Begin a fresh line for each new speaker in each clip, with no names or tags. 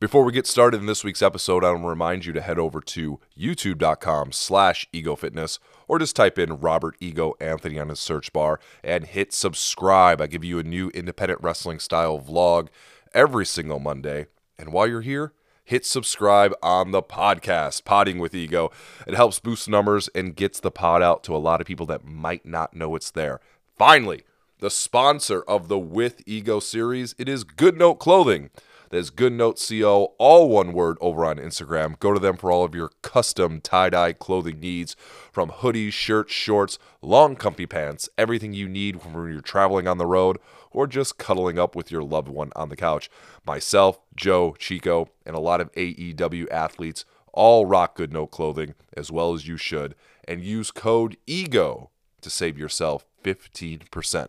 Before we get started in this week's episode, I want to remind you to head over to youtube.com slash egofitness or just type in Robert Ego Anthony on his search bar and hit subscribe. I give you a new independent wrestling style vlog every single Monday. And while you're here, hit subscribe on the podcast, Potting with Ego. It helps boost numbers and gets the pod out to a lot of people that might not know it's there. Finally, the sponsor of the With Ego series, it is Goodnote Clothing. That's Good Note CO, all one word over on Instagram. Go to them for all of your custom tie dye clothing needs from hoodies, shirts, shorts, long comfy pants, everything you need when you're traveling on the road or just cuddling up with your loved one on the couch. Myself, Joe, Chico, and a lot of AEW athletes all rock Goodnote clothing as well as you should and use code EGO to save yourself 15%.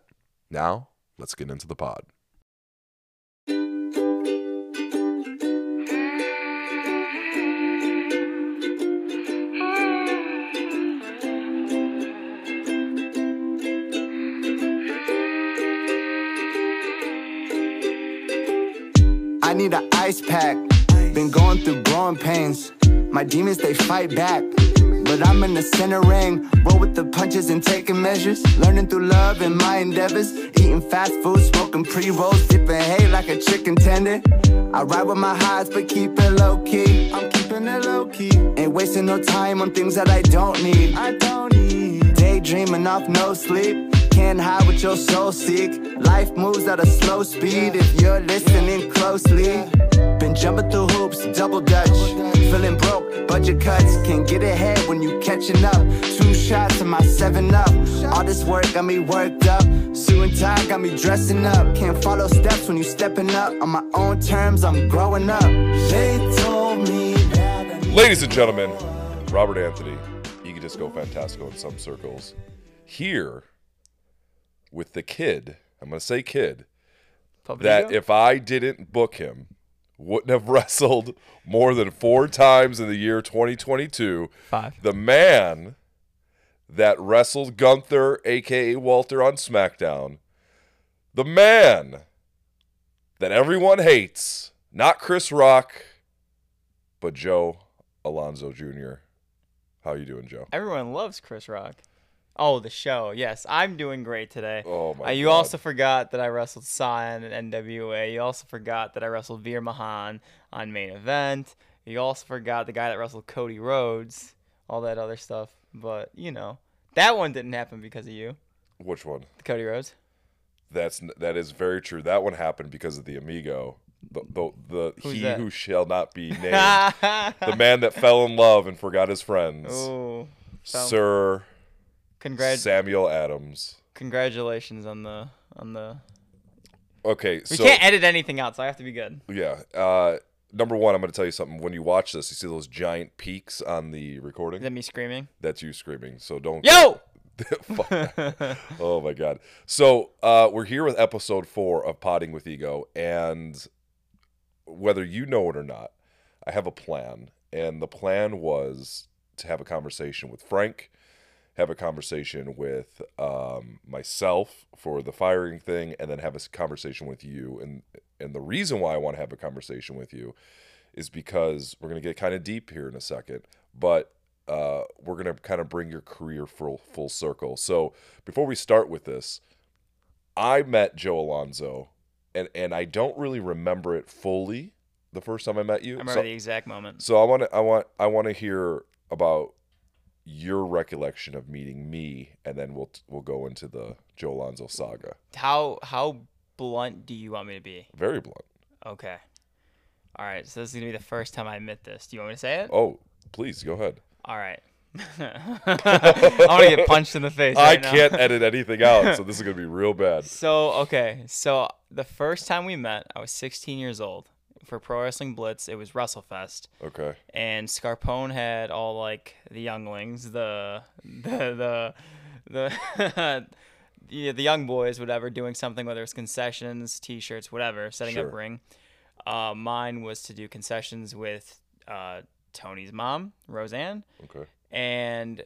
Now, let's get into the pod.
Need an ice pack. Been going through growing pains. My demons, they fight back. But I'm in the center ring. Roll with the punches and taking measures. Learning through love and my endeavors. Eating fast food, smoking pre rolls, dipping hay like a chicken tender. I ride with my highs, but keep it low key. I'm keeping it low key. Ain't wasting no time on things that I don't need. I don't need. Daydreaming off no sleep. Can't hide what your soul seek. Life moves at a slow speed if you're listening closely. Been jumping through hoops, double dutch. Feeling broke, budget cuts. Can't get ahead when you catching up. Two shots of my seven up. All this work got me worked up. Suit and tie got me dressing up. Can't follow steps when you stepping up. On my own terms, I'm growing up. They told me.
Ladies and gentlemen, Robert Anthony, Egodisco Fantastico in some circles, here with the kid. I'm going to say kid that if I didn't book him, wouldn't have wrestled more than four times in the year 2022.
Five.
The man that wrestled Gunther, aka Walter, on SmackDown. The man that everyone hates, not Chris Rock, but Joe Alonzo Jr. How you doing, Joe?
Everyone loves Chris Rock. Oh, the show. Yes, I'm doing great today.
Oh my
Uh, you
God.
also forgot that I wrestled Cyan and NWA. You also forgot that I wrestled Veer Mahaan on main event. You also forgot the guy that wrestled Cody Rhodes, all that other stuff. But you know, that one didn't happen because of you,
Which one?
the Cody Rhodes.
That's that is very true. That one happened because of the amigo, the the, the he
that?
who shall not be named, the man that fell in love and forgot his friends,
Oh, fell-
Sir
congrat-
Samuel Adams.
congratulations on the on the.
Okay,
We
so
can't edit anything out, so I have to be good.
yeah, uh, number one, I'm going to tell you something. When you watch this, you see those giant peaks on the recording.
Is that me screaming?
That's you screaming. So don't.
Yo!
Fuck. oh my god. So uh, we're here with episode four of Potting with Ego, and whether you know it or not, I have a plan, and the plan was to have a conversation with Frank, have a conversation with um, myself for the firing thing, and then have a conversation with you. And and the reason why I want to have a conversation with you is because we're gonna get kind of deep here in a second, but uh, we're gonna kind of bring your career full full circle. So before we start with this, I met Joe Alonzo, and and I don't really remember it fully the first time I met you.
I remember
so,
the exact moment.
so I want to I want I want to hear about your recollection of meeting me, and then we'll we'll go into the Joe Alonzo saga.
How how blunt do you want me to be?
Very blunt.
Okay. All right. So this is gonna be the first time I admit this. Do you want me to say it?
Oh, please go ahead.
All right. I want to get punched in the face.
I
right
can't edit anything out, so this is gonna be real bad.
So okay, so the first time we met, I was 16 years old for Pro Wrestling Blitz. It was WrestleFest,
Okay.
and Scarpone had all like the younglings, the the the the the, the young boys, whatever, doing something, whether it's concessions, T-shirts, whatever, setting
Sure.
up ring. Uh, mine was to do concessions with uh, Tony's mom, Roseanne,
Okay.
and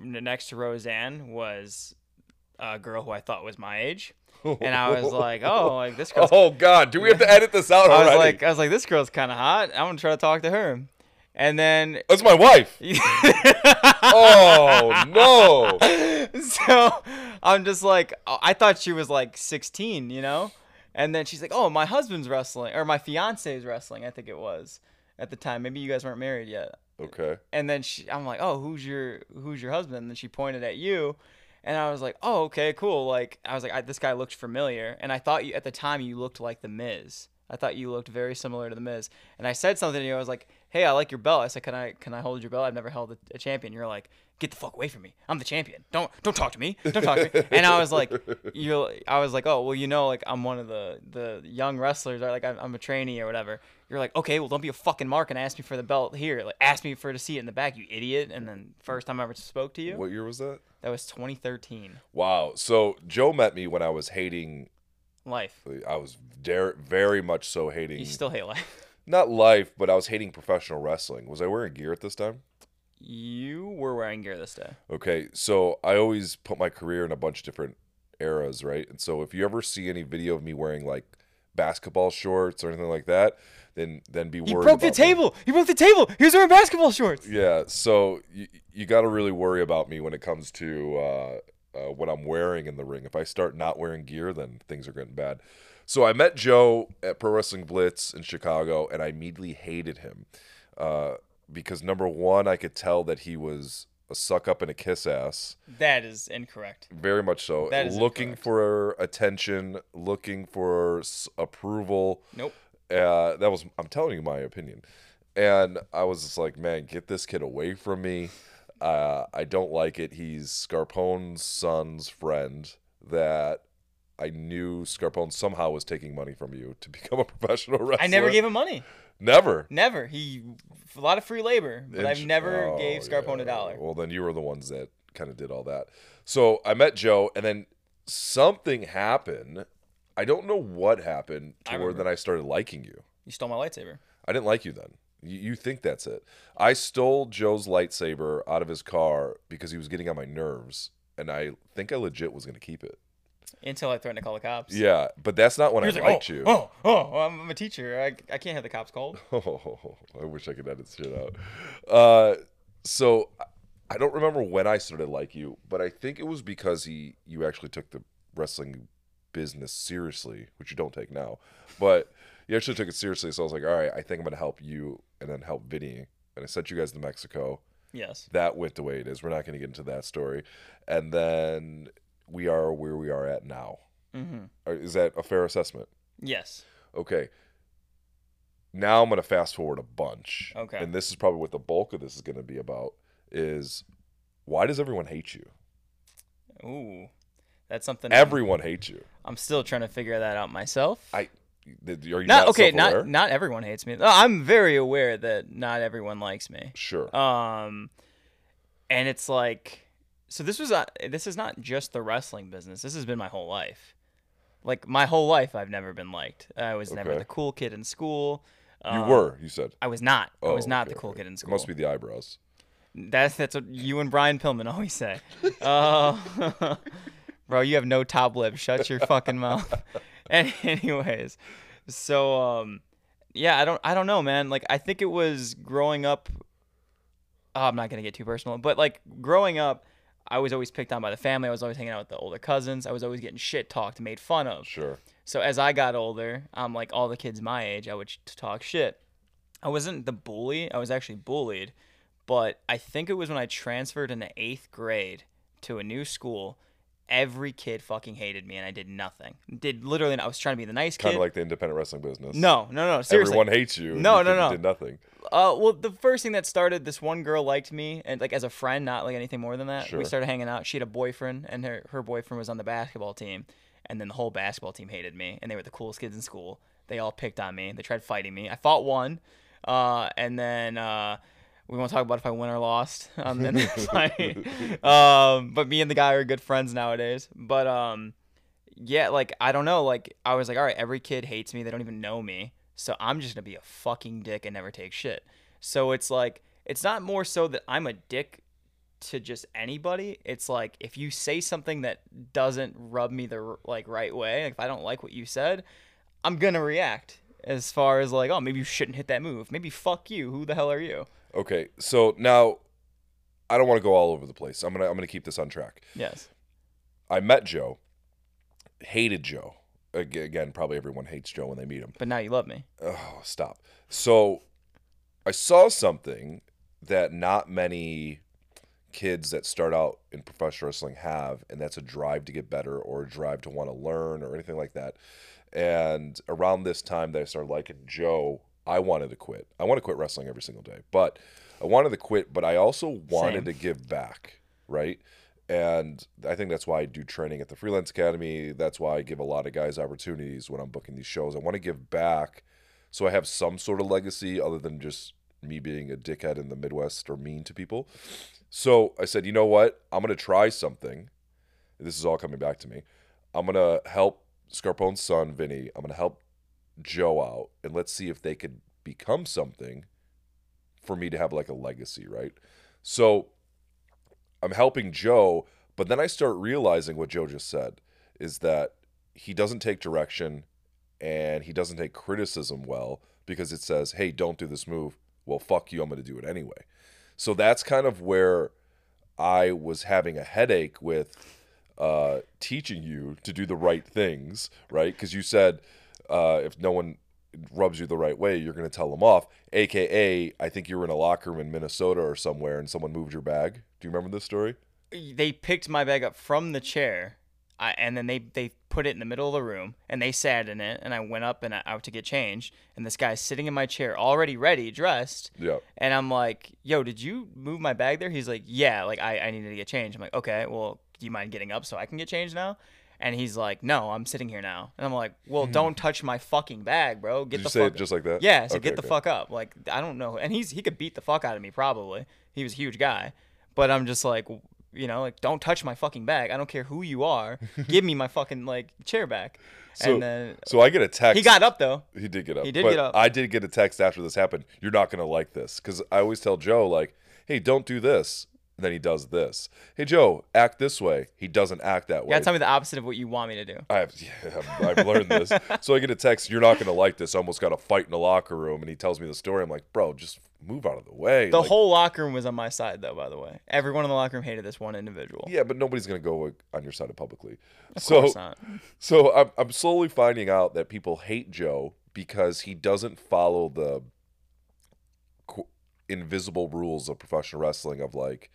next to Roseanne was a girl who I thought was my age, and I was like, oh, like this girl.
Oh God, do we have to edit this out
I was
already?
like, I was like, this girl's kind of hot. I'm gonna try to talk to her, and then.
Oh, That's my wife. oh no.
so I'm just like, I thought she was like 16, you know? And then she's like, oh, my husband's wrestling, or my fiance is wrestling, I think it was at the time. Maybe you guys weren't married yet.
Okay.
And then she, I'm like, oh, who's your who's your husband? And then she pointed at you, and I was like, oh, okay, cool. Like I was like, I, this guy looked familiar, and I thought you at the time you looked like the Miz. I thought you looked very similar to the Miz, and I said something to you. I was like, hey, I like your belt. I said, can I can I hold your belt? I've never held a, a champion. You're like, get the fuck away from me. I'm the champion. Don't don't talk to me. Don't talk to me. And I was like, you. I was like, oh, well, you know, like I'm one of the the young wrestlers. Or like I'm, I'm a trainee or whatever. You're like, okay, well, don't be a fucking mark and ask me for the belt here. Like, ask me for to see it in the back, you idiot. And then first time I ever spoke to you,
What year was that?
That was 2013.
Wow. So Joe met me when I was hating.
Life.
I was dare, very much so hating.
You still hate life.
not life, but I was hating professional wrestling. Was I wearing gear at this time?
You were wearing gear this day.
Okay, so I always put my career in a bunch of different eras, right? And so if you ever see any video of me wearing like basketball shorts or anything like that, then then be worried.
He broke the
about me.
table. He broke the table. He was wearing basketball shorts.
Yeah, so you, you got to really worry about me when it comes to uh, uh, what I'm wearing in the ring. If I start not wearing gear, then things are getting bad. So I met Joe at Pro Wrestling Blitz in Chicago, and I immediately hated him uh, because number one, I could tell that he was a suck up and a kiss ass,
That is incorrect.
very much so.
That is
looking
incorrect.
for attention, looking for s- approval.
Nope.
Uh, that was I'm telling you my opinion, and I was just like, man, get this kid away from me. Uh, I don't like it. He's Scarpone's son's friend that I knew Scarpone somehow was taking money from you to become a professional wrestler.
I never gave him money.
never.
Never. He a lot of free labor, but I've never
oh,
gave Scarpone
yeah.
a dollar.
Well, then you were the ones that kind of did all that. So I met Joe, and then something happened. I don't know what happened to
I
where
remember.
then I started liking you.
You stole my lightsaber.
I didn't like you then. You, you think that's it. I stole Joe's lightsaber out of his car because he was getting on my nerves, and I think I legit was going to keep it.
Until I threatened to call the cops.
Yeah, but that's not when
He
I
was like,
liked
oh,
you.
oh, oh, I'm a teacher. I, I can't have the cops called.
Oh, I wish I could edit shit out. Uh, so I- I don't remember when I started like you, but I think it was because he you actually took the wrestling business seriously, which you don't take now. But you actually took it seriously, so I was like, all right, I think I'm gonna help you and then help Vinny. And I sent you guys to Mexico.
Yes.
That went the way it is. We're not gonna get into that story. And then we are where we are at now.
Mm-hmm.
Is that a fair assessment?
Yes.
Okay. Now I'm gonna fast forward a bunch.
Okay.
And this is probably what the bulk of this is gonna be about is why does everyone hate you?
Ooh, that's something.
Everyone hates you.
I'm still trying to figure that out myself.
I are you
not,
not,
okay. Not not everyone hates me. I'm very aware that not everyone likes me.
sure.
Um, and it's like, so this was not. This is not just the wrestling business. This has been my whole life. Like my whole life, I've never been liked. I was never the cool kid in school.
you
Um,
were, you said.
I was not. I
Oh,
was not
okay,
the cool
okay.
kid in
It
school.
must be the eyebrows.
That's that's what you and Brian Pillman always say. Uh, bro, you have no top lip. Shut your fucking mouth. Anyways, so um, yeah, I don't I don't know, man. Like I think it was growing up. Oh, I'm not gonna get too personal, but like growing up, I was always picked on by the family. I was always hanging out with the older cousins. I was always getting shit talked, made fun of.
Sure.
So as I got older, um, like all the kids my age, I would talk shit. I wasn't the bully. I was actually bullied, but I think it was when I transferred in the eighth grade to a new school. Every kid fucking hated me, and I did nothing. Did literally. I was trying to be the nice kid.
Kind of like the independent wrestling business.
no, no, no. Seriously.
Everyone hates you.
No,
you
no, no.
Did nothing.
Uh, well, the first thing that started, this one girl liked me, and like as a friend, not like anything more than that.
Sure.
We started hanging out. She had a boyfriend, and her her boyfriend was on the basketball team, and then the whole basketball team hated me, and they were the coolest kids in school. They all picked on me. They tried fighting me. I fought one, uh, and then uh, we won't talk about if I win or lost um, in that fight. um, but me and the guy are good friends nowadays. But um, yeah, like I don't know. Like I was like, all right, every kid hates me. They don't even know me. So I'm just gonna be a fucking dick and never take shit. So it's like it's not more so that I'm a dick to just anybody. It's like if you say something that doesn't rub me the like right way, like if I don't like what you said, I'm gonna react. As far as like, oh, maybe you shouldn't hit that move. Maybe fuck you. Who the hell are you?
Okay, so now I don't want to go all over the place. I'm gonna I'm gonna keep this on track.
Yes.
I met Joe, hated Joe. Again, probably everyone hates Joe when they meet him.
But now you love me.
Oh, stop. So I saw something that not many kids that start out in professional wrestling have, and that's a drive to get better or a drive to want to learn or anything like that. And around this time that I started liking Joe, I wanted to quit. I want to quit wrestling every single day, but I wanted to quit, but I also wanted
Same.
to give back, right? And I think that's why I do training at the Freelance Academy. That's why I give a lot of guys opportunities when I'm booking these shows. I want to give back so I have some sort of legacy other than just me being a dickhead in the Midwest or mean to people. So I said, you know what? I'm going to try something. This is all coming back to me. I'm going to help Scarpone's son, Vinny. I'm going to help Joe out and let's see if they could become something for me to have like a legacy, right? So I'm helping Joe, but then I start realizing what Joe just said is that he doesn't take direction and he doesn't take criticism well because it says, "Hey, don't do this move." Well, fuck you, I'm going to do it anyway. So that's kind of where I was having a headache with uh, teaching you to do the right things, right? Because you said uh, if no one rubs you the right way, you're going to tell them off. AKA, I think you were in a locker room in Minnesota or somewhere and someone moved your bag. Do you remember this story?
They picked my bag up from the chair, I, and then they they put it in the middle of the room, and they sat in it, and I went up and I, out to get changed, and this guy's sitting in my chair, already ready, dressed,
Yeah.
and I'm like, "Yo, did you move my bag there?" He's like, "Yeah, like I, I needed to get changed." I'm like, "Okay, well, do you mind getting up so I can get changed now?" And he's like, "No, I'm sitting here now." And I'm like, "Well, don't touch my fucking bag, bro. Get
Hmm. Did
the
you say
fuck
it just like that?
Yeah, so
Okay,
get the
okay.
fuck up. Like I don't know. And he's he could beat the fuck out of me probably. He was a huge guy. But I'm just like, you know, like don't touch my fucking bag. I don't care who you are. Give me my fucking like chair back.
So,
and then
so I get a text.
he got up though.
He did get up.
He did
but
get up.
I did get a text after this happened. You're not gonna like this because I always tell Joe like, "Hey, don't do this." Then he does this. Hey, Joe, act this way. He doesn't act that way.
You gotta tell me the opposite of what you want me to do.
I have, yeah, I've, I've learned this. So I get a text. You're not gonna like this. I almost got a fight in the locker room, and he tells me the story. I'm like, bro, just move out of the way.
The
Like,
whole locker room was on my side though, by the way. Everyone in the locker room hated this one individual.
Yeah, but nobody's gonna go on your side publicly.
Of
so
course not.
So I'm, I'm slowly finding out that people hate Joe because he doesn't follow the invisible rules of professional wrestling of like,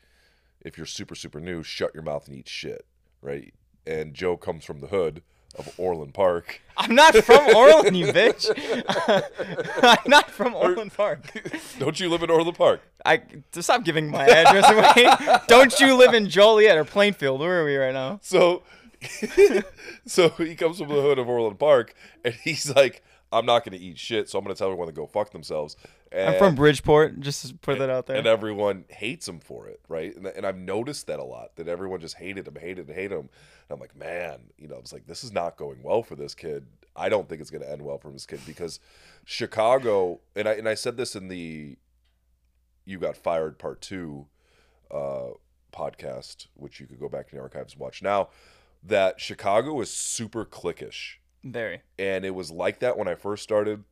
if you're super, super new, shut your mouth and eat shit, right? And Joe comes from the hood of Orland Park.
I'm not from Orland, you bitch. I'm not from Orland Park.
Don't you live in Orland Park?
I to stop giving my address away. Don't you live in Joliet or Plainfield? Where are we right now?
So, so he comes from the hood of Orland Park, and he's like, "I'm not going to eat shit, so I'm going to tell everyone to go fuck themselves." And,
I'm from Bridgeport. Just to put that out there.
and everyone hates him for it, right? And, and I've noticed that a lot. That everyone just hated him, hated him, hated him. And I'm like, man, you know, it's like this is not going well for this kid. I don't think it's going to end well for this kid because Chicago, and I and I said this in the "You Got Fired" Part Two uh, podcast, which you could go back in the archives and watch now. That Chicago is super cliquish
Very.
and it was like that when I first started,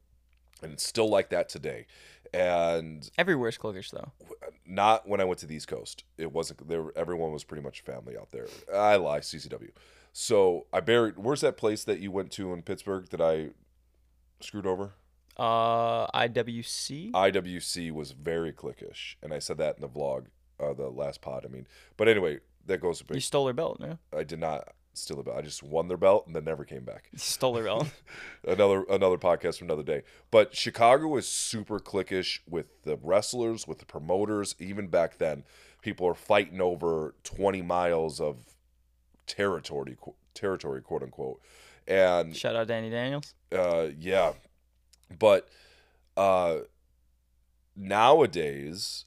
and it's still like that today. And
Everywhere's cliquish though.
not when I went to the East Coast. It wasn't there. Everyone was pretty much family out there. I lie, CCW. So I buried. Where's that place that you went to in Pittsburgh that I screwed over?
Uh, IWC.
IWC was very cliquish, and I said that in the vlog, uh, the last pod. I mean, but anyway, that goes.
you stole her belt, yeah.
I did not steal the belt. I just won their belt and then never came back.
Stole their belt.
another another podcast for another day. But Chicago is super cliquish with the wrestlers, with the promoters. Even back then, people are fighting over twenty miles of territory, qu- territory, quote unquote. And
Shout out Danny Daniels.
uh, yeah, but uh, nowadays,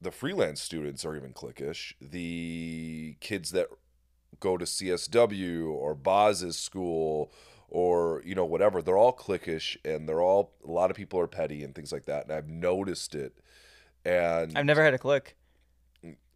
the freelance students are even cliquish. The kids that go to CSW or Boz's school or you know whatever, they're all cliquish and they're all a lot of people are petty and things like that. And I've noticed it. And
I've never had a click.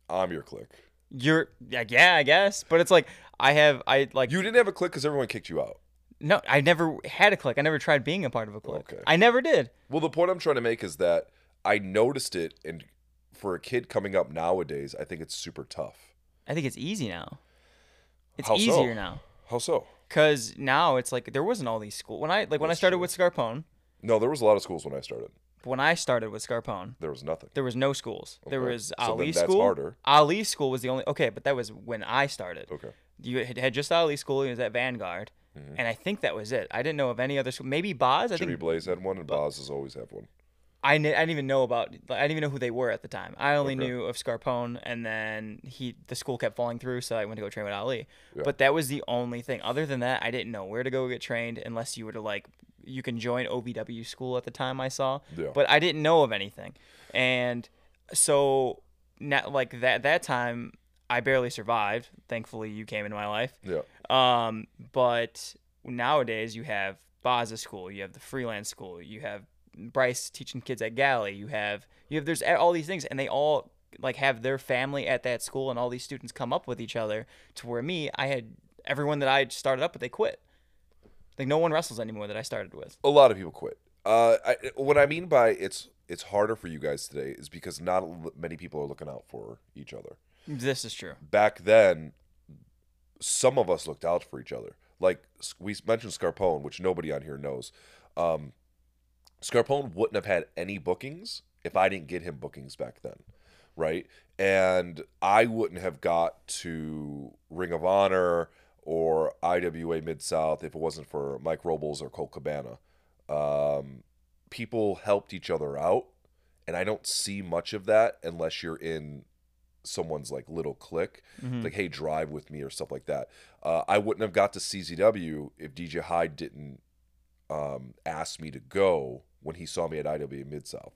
I'm your clique.
You're yeah, yeah, I guess. But it's like I have I like
You didn't have a clique because everyone kicked you out.
no, I never had a clique. I never tried being a part of a clique.
Okay.
I never did.
Well, the point I'm trying to make is that I noticed it, and for a kid coming up nowadays, I think it's super tough.
I think it's easy now. It's
How so?
easier now.
How so?
Cause now it's like there wasn't all these schools when I like when I started
true.
with Scarpone.
No, there was a lot of schools when I started.
When I started with Scarpone,
There was nothing.
there was no schools. There
Okay.
was
So then
Ali
that's
school.
harder.
Ali school was the only okay, but that was when I started.
Okay.
You had, just Ali school. It was at Vanguard, mm-hmm. and I think that was it. I didn't know of any other school. Maybe Boz. I
Jimmy
think
Blaze had one, and Boz has always had one.
I, kn- I didn't even know about. I didn't even know who they were at the time. I only
Okay.
knew of Scarpone, and then he the school kept falling through, so I went to go train with Ali.
Yeah.
But that was the only thing. Other than that, I didn't know where to go get trained unless you were to like you can join OVW school at the time I saw.
Yeah.
But I didn't know of anything, and so now like that that time I barely survived. Thankfully, you came into my life.
Yeah.
Um, but nowadays you have Baza school, you have the freelance school, you have Bryce teaching kids at Galley, you have you have there's all these things, and they all like have their family at that school, and all these students come up with each other. To where me, I had everyone that I started up with, they quit. Like no one wrestles anymore that I started with.
A lot of people quit. Uh, I, what I mean by it's it's harder for you guys today is because not many people are looking out for each other.
This is true.
Back then, some of us looked out for each other. Like we mentioned Scarpone, which nobody on here knows. Um, Scarpone wouldn't have had any bookings if I didn't get him bookings back then, right? And I wouldn't have got to Ring of Honor or IWA Mid South if it wasn't for Mike Robles or Colt Cabana. Um, people helped each other out, and I don't see much of that unless you're in someone's like little clique,
Mhm.
like hey, drive with me or stuff like that. Uh, I wouldn't have got to CZW if DJ Hyde didn't um, ask me to go when he saw me at IWA Mid South.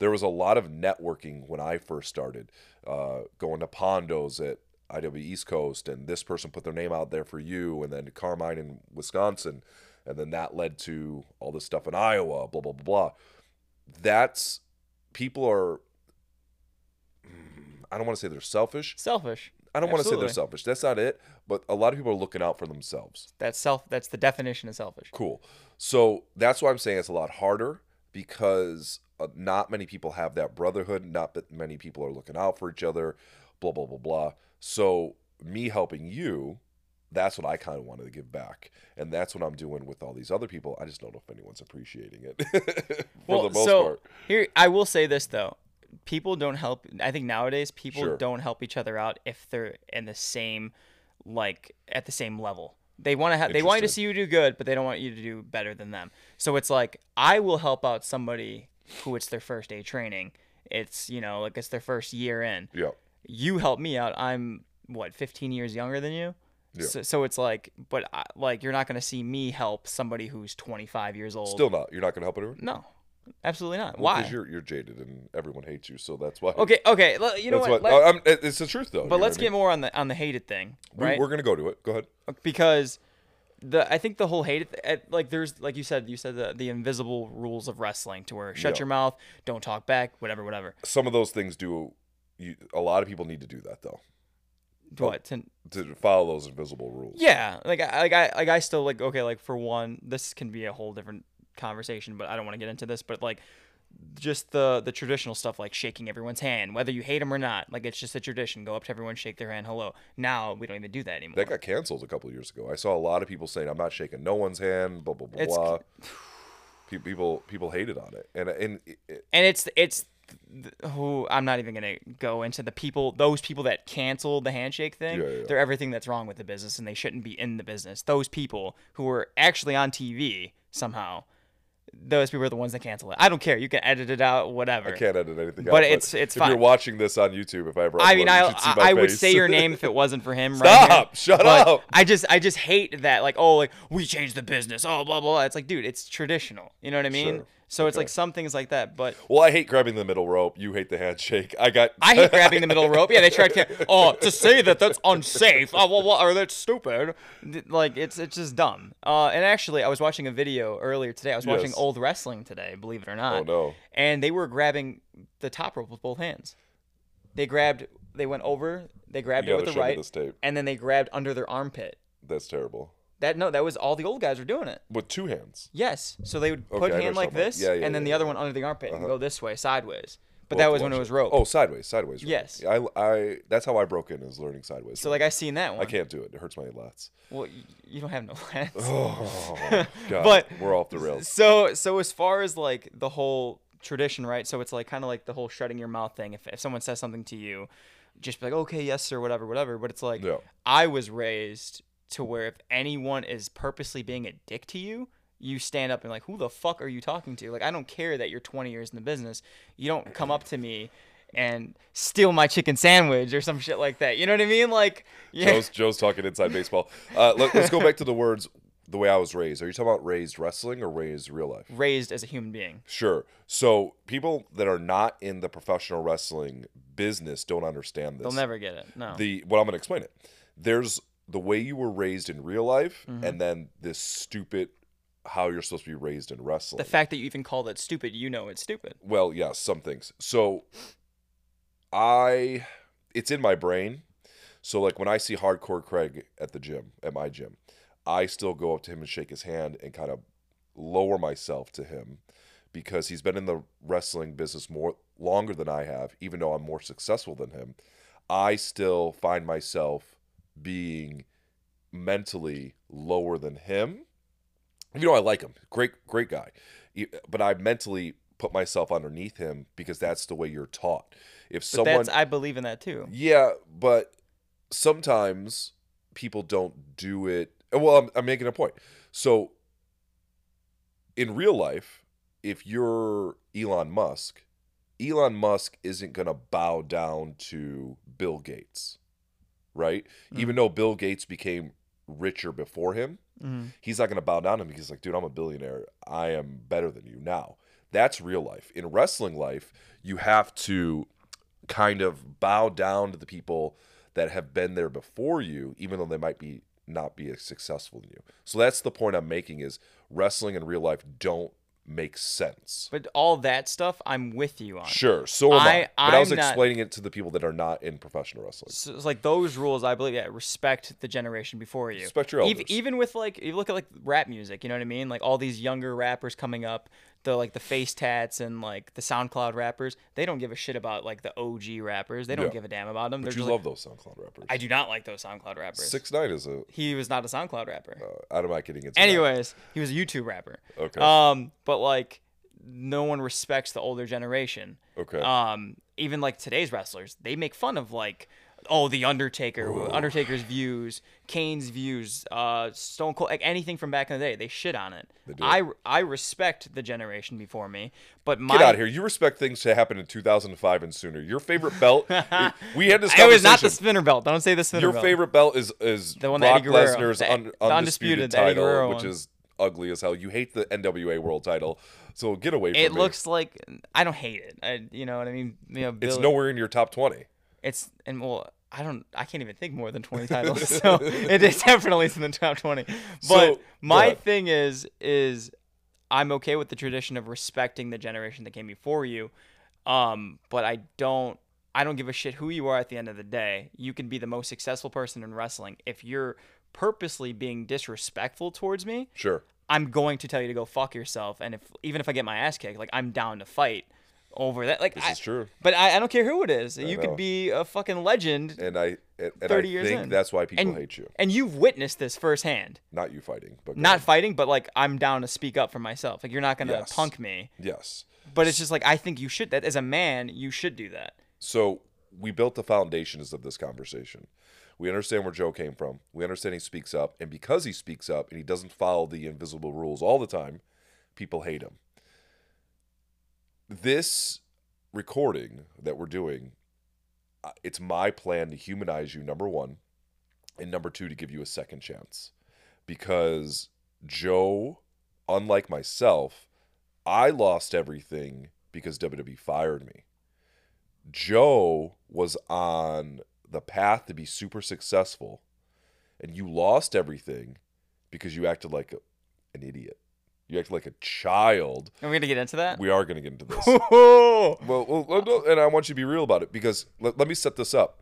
There was a lot of networking when I first started, uh, going to Pondos at IW East Coast, and this person put their name out there for you, and then Carmine in Wisconsin, and then that led to all this stuff in Iowa, blah blah blah blah. That's people are. I don't want to say they're selfish.
Selfish.
I don't want to say they're selfish. That's not it. But a lot of people are looking out for themselves.
That's self. That's the definition of selfish.
Cool. So that's why I'm saying it's a lot harder because uh, not many people have that brotherhood. Not that many people are looking out for each other. Blah blah blah blah. So me helping you, that's what I kind of wanted to give back, and that's what I'm doing with all these other people. I just don't know if anyone's appreciating it for the most
so
part.
here I will say this though. People don't help I think nowadays people
Sure.
don't help each other out if they're in the same like at the same level. They want to have they want you to see you do good, but they don't want you to do better than them. So it's like I will help out somebody who it's their first day training. It's, you know, like it's their first year in.
Yeah.
You help me out. I'm what, 15 years younger than you?
Yeah.
So, so it's like, but I, like you're not going to see me help somebody who's 25 years old.
Still not. You're not going to help anyone.
no, absolutely not.
Well,
Why?
Because you're you're jaded and everyone hates you, so that's why.
Okay, okay. You know what?
what. it's the truth though.
but let's get more on the on the hated thing, right?
We're gonna go to it. Go ahead.
because the I think the whole hated th- eh, like there's like you said you said the the invisible rules of wrestling to where shut
Yeah.
your mouth, don't talk back, whatever, whatever.
Some of those things do. You, a lot of people need to do that though.
What? To,
To follow those invisible rules.
yeah, like I like I like I still like okay like for one this can be a whole different conversation, but I don't want to get into this, but like just the the traditional stuff like shaking everyone's hand, whether you hate them or not. Like it's just a tradition. Go up to everyone, shake their hand, hello. Now we don't even do that anymore.
That got canceled a couple years ago. I saw a lot of people saying, "I'm not shaking no one's hand." Blah blah blah.
It's-
blah. Pe- People people hated on it, and and it,
and it's it's th- who I'm not even gonna go into the people those people that canceled the handshake thing.
Yeah, yeah.
They're everything that's wrong with the business, and they shouldn't be in the business. Those people who were actually on TV somehow, those people are the ones that cancel it. I don't care. You can edit it out, whatever.
I can't edit anything out.
But it's- it's
if you're watching this on YouTube, if I ever,
I mean, I I, I would say your name if it wasn't for him. right
Stop!
here.
Shut
But
up!
I just I just hate that. Like, oh, like we changed the business. Oh, blah blah. blah. It's like, dude, it's traditional. You know what I mean?
Sure.
So it's like some things like that. But
Well, I hate grabbing the middle rope. You hate the handshake. I got.
I hate grabbing the middle rope. Yeah, they tried to. Oh, to say that that's unsafe. Oh, well, well or that's stupid. Like it's it's just dumb. Uh, and actually, I was watching a video earlier today. I was watching
Yes.
old wrestling today. Believe it or not.
Oh no!
And they were grabbing the top rope with both hands. They grabbed they went over, they grabbed it with the right, and then they grabbed under their armpit.
That's terrible.
That no, that was all the old guys were doing it.
With two hands.
Yes. So they would
Okay,
put
I know
hand like this.
Yeah, yeah,
and then the
yeah,
other one under the armpit and
Uh-huh.
go this way, sideways. But that was when it was rope.
Oh, sideways, sideways. rope.
Yes.
I, I. That's how I broke in is learning sideways.
So like I seen that one.
I can't do it. It hurts my lats.
Well, y- you don't have no lens.
Oh, God.
But-
we're off the rails.
So so as far as like the whole tradition, right? So it's like kind of like the whole shutting your mouth thing. If if someone says something to you, just be like, okay, yes sir, whatever, whatever. But it's like
Yeah.
I was raised to where if anyone is purposely being a dick to you, you stand up and like, who the fuck are you talking to? Like I don't care that you're 20 years in the business. You don't come up to me and steal my chicken sandwich or some shit like that. You know what I mean? Like yeah.
Joe's, Joe's talking inside baseball. Uh, let, us go back to the words. The way I was raised. Are you talking about raised wrestling or raised real life?
raised as a human being.
Sure. So people that are not in the professional wrestling business don't understand this.
They'll never get it. No.
the what I'm going to explain it. There's the way you were raised in real life,
Mm-hmm.
and then this stupid how you're supposed to be raised in wrestling.
the fact that you even call that stupid, you know it's stupid.
well, yes, some things. So I, it's in my brain. So like when I see Hardcore Craig at the gym, at my gym, I still go up to him and shake his hand and kind of lower myself to him because he's been in the wrestling business more longer than I have, even though I'm more successful than him. I still find myself being mentally lower than him. You know, I like him. Great, great guy. But I mentally put myself underneath him because that's the way you're taught. If
But
someone,
that's I believe in that too.
yeah, but sometimes people don't do it. Well, I'm, I'm making a point. So, in real life, if you're Elon Musk, Elon Musk isn't going to bow down to Bill Gates, right? Even though Bill Gates became richer before him,
Mhm.
he's not going to bow down to him because, like, dude, I'm a billionaire. I am better than you now. That's real life. In wrestling life, you have to kind of bow down to the people that have been there before you, even though they might be not be as successful than you. So that's the point I'm making is wrestling and real life don't make sense.
But all that stuff, I'm with you on.
Sure, so am I.
I-
But I was
I'm not-
explaining it to the people that are not in professional wrestling.
So it's like those rules, I believe, yeah, respect the generation before you.
Respect your elders.
even with like, you look at like rap music, you know what I mean? Like all these younger rappers coming up, the like the face tats and like the SoundCloud rappers, they don't give a shit about like the OG rappers. They don't
Yeah.
give a damn about them.
But
They're
you
just
love
like,
those SoundCloud rappers.
I do not like those SoundCloud rappers.
Six Nine is a.
He was not a SoundCloud rapper.
Uh, out of my getting into. that.
Anyways, he was a YouTube rapper.
Okay.
Um, but like, no one respects the older generation.
Okay.
Um, even like today's wrestlers, they make fun of like, oh, the Undertaker, Undertaker's views, Kane's views, uh, Stone Cold, like anything from back in the day. They shit on it. I I respect the generation before me, but my
Get out of here! You respect things to happen in 2005 and sooner. Your favorite belt? we had this
It
conversation.
was not the spinner belt. Don't say the spinner
Your
belt.
favorite belt is is
The one that
Brock Lesnar's
the-
un,
the
undisputed,
undisputed
title, which
one.
is ugly as hell. You hate the NWA World Title, so get away from
It
It
looks like I don't hate it. I, you know what I mean? You know,
it's nowhere in your top 20.
It's and well, I don't. I can't even think more than twenty titles, so it is definitely in the top twenty. But
So,
my
ahead.
thing is, is I'm okay with the tradition of respecting the generation that came before you, um, but I don't. I don't give a shit who you are at the end of the day. You can be the most successful person in wrestling. If you're purposely being disrespectful towards me,
Sure.
I'm going to tell you to go fuck yourself. And if even if I get my ass kicked, like I'm down to fight over that. Like
This
I,
is true.
But I, I don't care who it is. you
know.
could be a fucking legend.
And I and, and
30
I
years
think
in.
that's why people
and,
hate you.
And you've witnessed this firsthand.
Not you fighting, but
Not
ahead.
fighting, but like I'm down to speak up for myself. Like you're not gonna
Yes.
punk me.
yes.
But it's just like I think you should. That as a man, you should do that.
So we built the foundations of this conversation. We understand where Joe came from. We understand he speaks up, and because he speaks up and he doesn't follow the invisible rules all the time, people hate him. This recording that we're doing, uh, it's my plan to humanize you. Number one, and number two, to give you a second chance, because Joe, unlike myself, I lost everything because WWE fired me. Joe was on the path to be super successful, and you lost everything because you acted like a, an idiot. You act like a child.
Are we gonna get into that?
We are going to get into this.
Oh,
well, well, well, and I want you to be real about it because let, let me set this up.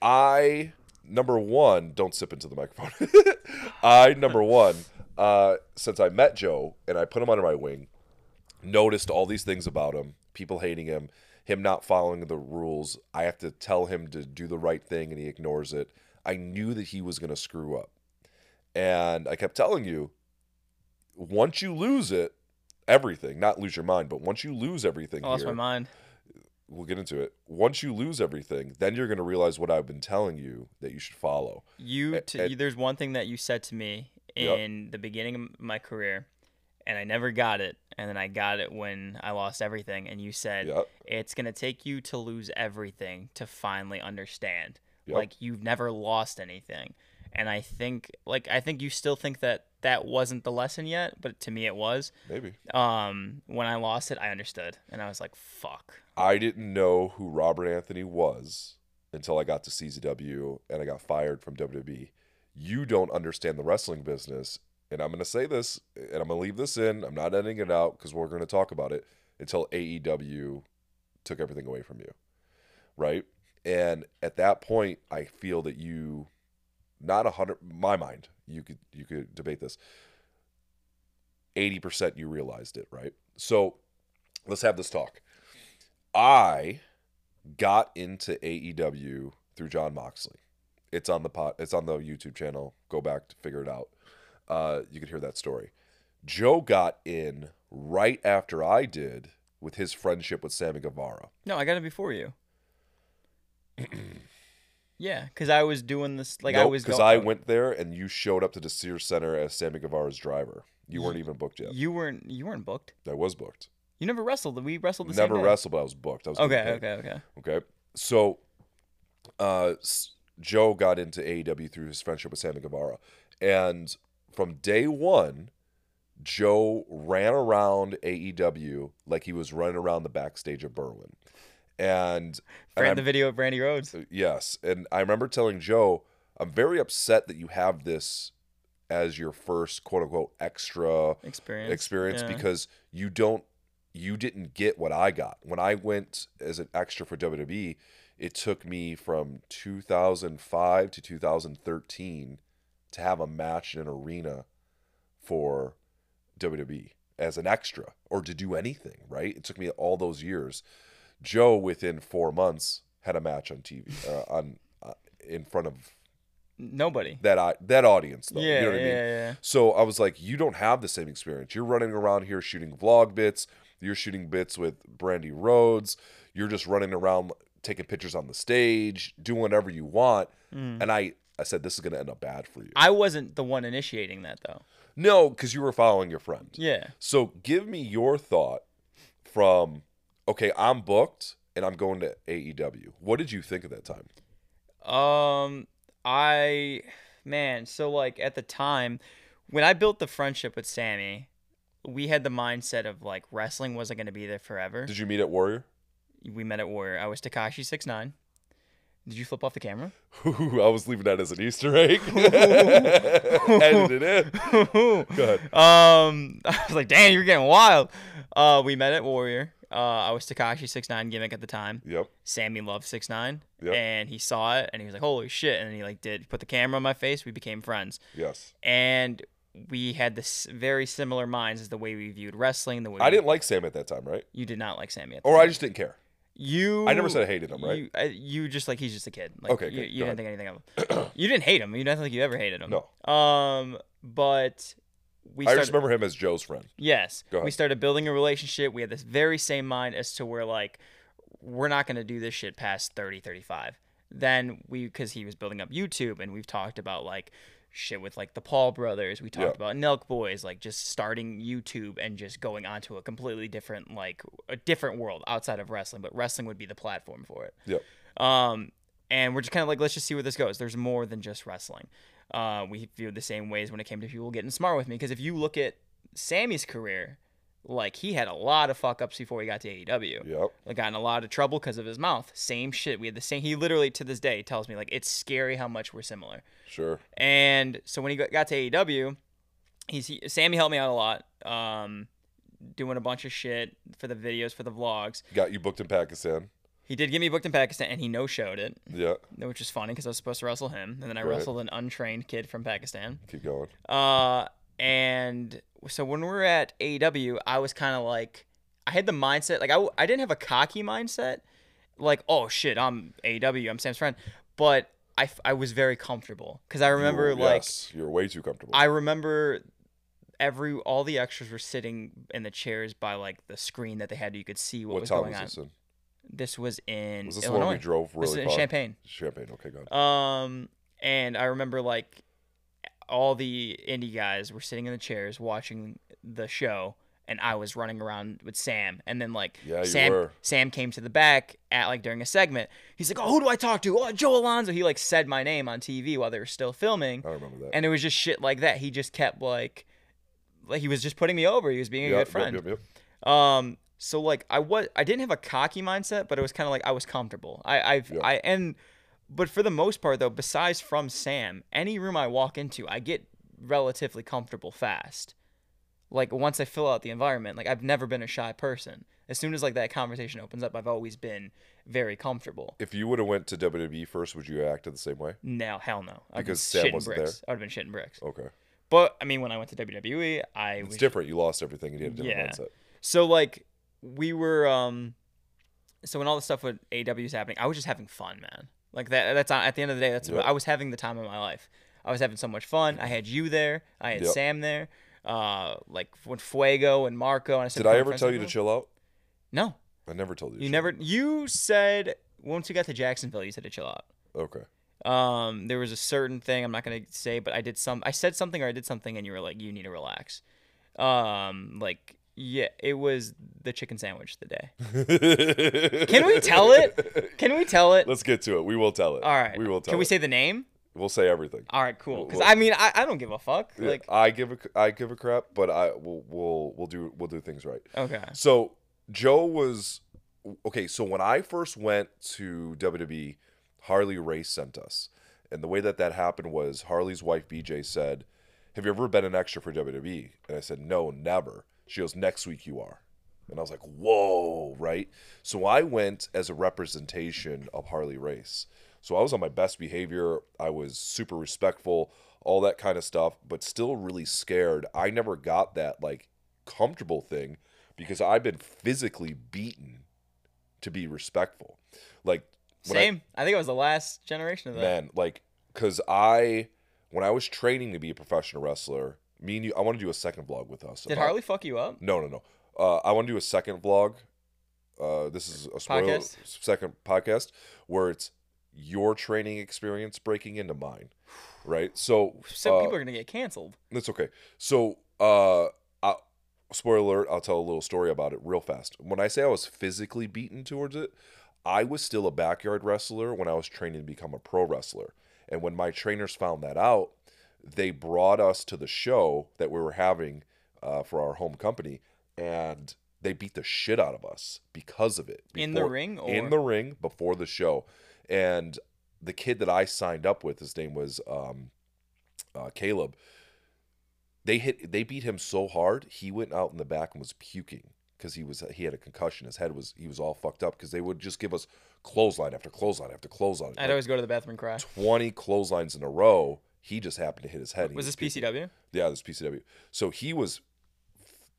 I number one, don't sip into the microphone. I number one, uh, since I met Joe and I put him under my wing, noticed all these things about him, people hating him, him not following the rules. I have to tell him to do the right thing and he ignores it. I knew that he was going to screw up. And I kept telling you, once you lose it, everything, not lose your mind, but once you lose everything
I lost
here,
my mind.
we'll get into it. Once you lose everything, then you're going to realize what I've been telling you that you should follow.
You,
and-
there's one thing that you said to me
Yep.
in the beginning of my career, and I never got it, and then I got it when I lost everything. And you said
Yep.
it's gonna take you to lose everything to finally understand.
Yep.
Like you've never lost anything, and I think like I think you still think that that wasn't the lesson yet, but to me it was.
Maybe.
Um, when I lost it, I understood, and I was like, "Fuck."
I didn't know who Robert Anthony was until I got to CZW and I got fired from WWE. You don't understand the wrestling business. And I'm going to say this and I'm going to leave this in. I'm not editing it out because we're going to talk about it until AEW took everything away from you. Right? And at that point, I feel that you, not a hundred, my mind, you could you could debate this. Eighty percent, you realized it, right? So, let's have this talk. I got into AEW through Jon Moxley. It's on the pot. It's on the YouTube channel. Go back to figure it out. Uh, you could hear that story. Joe got in right after I did with his friendship with Sammy Guevara.
No, I got it before you. yeah, because I was doing this like I was
because I went there and you showed up to the Sears Center as Sammy Guevara's driver. You weren't even booked yet.
You weren't you weren't booked.
I was booked.
You never wrestled. We wrestled the
Never
same day.
wrestled, but I was booked. I was
Okay, okay, okay.
Okay. So, uh, Joe got into AEW through his friendship with Sammy Guevara. And from day one, Joe ran around AEW like he was running around the backstage of Berwyn. And, and
the video of Brandi Rhodes.
Uh, yes. And I remember telling Joe, I'm very upset that you have this as your first quote unquote extra
Experience.
experience
yeah.
because you don't you didn't get what I got. When I went as an extra for WWE, it took me from 2005 to 2013 to have a match in an arena for WWE as an extra or to do anything, right? It took me all those years. Joe within 4 months had a match on TV uh, on uh, in front of
nobody.
that I, that audience though.
Yeah,
you know what
yeah,
I mean?
yeah.
So I was like, you don't have the same experience. You're running around here shooting vlog bits. You're shooting bits with Brandi Rhodes. You're just running around taking pictures on the stage, doing whatever you want. And I, I said, this is going to end up bad for you.
Mm. I wasn't the one initiating that though.
no, because you were following your friend.
Yeah.
So give me your thought from, okay, I'm booked and I'm going to AEW. What did you think at that time?
Um, I man, so like at the time when I built the friendship with Sammy, we had the mindset of like wrestling wasn't going to be there forever.
Did you meet at Warrior?
we met at Warrior. I was Takashi six nine. Did you flip off the camera?
Ooh, I was leaving that as an Easter egg. Edit it in. Go ahead.
Um, I was like, "Damn, you're getting wild." Uh, we met at Warrior. Uh, I was Takashi six nine gimmick at the time.
Yep.
Sammy loved six nine,
Yep.
and he saw it, and he was like, "Holy shit!" And he like did put the camera on my face. We became friends,
Yes.
and we had this very similar minds as the way we viewed wrestling. The way
I
we-
didn't like Sam at that time, right?
You did not like Sammy.
Or I just didn't care.
you.
I never said I hated him, right?
You, I, you just like he's just a kid. Like,
Okay,
You,
good.
you didn't think anything of him. you didn't hate him. You didn't think you ever hated him.
No.
Um, but we
I
started.
just remember him as Joe's friend.
Yes. We started building a relationship. We had this very same mind as to where like we're not going to do this shit past 30, 35. Then we cuz he was building up YouTube and we've talked about like shit with like the Paul brothers. We talked
Yeah.
about Nelk Boys like just starting YouTube and just going onto a completely different like a different world outside of wrestling, but wrestling would be the platform for it.
Yep.
Um, and we're just kind of like, let's just see where this goes. There's more than just wrestling. Uh, we feel the same ways when it came to people getting smart with me. Because if you look at Sammy's career, like he had a lot of fuck ups before he got to AEW.
Yep.
Like got in a lot of trouble because of his mouth. Same shit. We had the same. He literally to this day tells me like it's scary how much we're similar.
Sure.
And so when he got got to AEW, he's he, Sammy helped me out a lot. Um, doing a bunch of shit for the videos for the vlogs.
Got you booked in Pakistan.
He did get me booked in Pakistan, and he no showed it,
Yeah.
which is funny because I was supposed to wrestle him, and then I
Right.
wrestled an untrained kid from Pakistan.
Keep going.
Uh, and so when we were at AEW, I was kind of like, I had the mindset, like I, I didn't have a cocky mindset, like oh shit, I'm AEW, I'm Sam's friend, but I, I was very comfortable because I remember
You were-
like
yes, you're way too comfortable.
I remember every all the extras were sitting in the chairs by like the screen that they had you could see what,
what
was going on.
this in?
This was in
Was this
Illinois.
we drove really This
is in
far?
Champaign.
Champagne. Okay, good.
Um, and I remember like all the indie guys were sitting in the chairs watching the show, and I was running around with Sam. And then like
Yeah, you
Sam,
were.
Sam came to the back at like during a segment. He's like, "Oh, who do I talk to? Oh, Joe Alonzo." He like said my name on TV while they were still filming,
I remember that.
and it was just shit like that. He just kept like, like he was just putting me over. He was being a
Yep,
good
yep,
friend.
Yep, yep,
Um, so like I was, I didn't have a cocky mindset, but it was kind of like I was comfortable. I, I've,
Yeah.
I, and, but for the most part though, besides from Sam, any room I walk into, I get relatively comfortable fast. Like once I fill out the environment, like I've never been a shy person. As soon as like that conversation opens up, I've always been very comfortable.
If you would have went to WWE first, would you have acted the same way?
No, hell no. I'd
Because Sam wasn't
bricks.
there?
I would have been shitting bricks.
Okay.
But I mean, when I went to WWE, I
It's
was
different. You lost everything and you had a different
Yeah.
mindset.
So like we were um so when all the stuff with AW was happening, I was just having fun, man. Like that that's at the end of the day, that's
Yep.
I was having the time of my life. I was having so much fun. I had you there. I had
Yep.
Sam there. Uh like with Fuego and Marco and I said
Did I ever tell you to chill out?
No.
I never told you. To
You never you said once we got to Jacksonville, you said to chill out.
out. Okay.
Um, there was a certain thing I'm not gonna say, but I did some. I said something or I did something, and you were like, "You need to relax." Um, like yeah, it was the chicken sandwich the day. Can we tell it? Can we tell it?
Let's get to it. We will tell it.
All right.
We will tell
Can we
it.
say the name?
We'll say everything.
All right, cool. Because
Well-
I mean, I, I don't give a fuck.
Yeah,
Like,
I give a I give a crap, but I will we'll we'll do we'll do things right.
okay,
So Joe was okay. So when I first went to WWE, Harley Race sent us, and the way that that happened was Harley's wife BJ said, "Have you ever been an extra for WWE?" And I said, "No, never." She goes, "Next week you are," and I was like, "Whoa!" Right? So I went as a representation of Harley Race. So I was on my best behavior. I was super respectful, all that kind of stuff, but still really scared. I never got that like comfortable thing because I've been physically beaten to be respectful. Like when I-
same. I, think it was the last generation of that.
man, like because I when I was training to be a professional wrestler, me and you, I want to do a second vlog with us.
Did
about-
Harley fuck you up?
No, no, no. Uh, I want to do a second vlog. Uh, this is a spoiler
Podcast?
second podcast where it's your training experience breaking into mine, right? So,
So
uh,
people are gonna get canceled.
that's okay. So, uh, I, spoiler alert, I'll tell a little story about it real fast. When I say I was physically beaten towards it, I was still a backyard wrestler when I was training to become a pro wrestler. And when my trainers found that out, they brought us to the show that we were having uh, for our home company, and they beat the shit out of us because of it.
In the ring or-
in the ring before the show, and the kid that I signed up with, his name was um, uh, Caleb. They hit, they beat him so hard, he went out in the back and was puking because he was he had a concussion. His head was he was all fucked up because they would just give us clothesline after clothesline after clothesline.
I'd
Like,
always go to the bathroom and cry.
20 clotheslines in a row. He just happened to hit his head. he
Was this. PCW?
Yeah, this PCW. So he was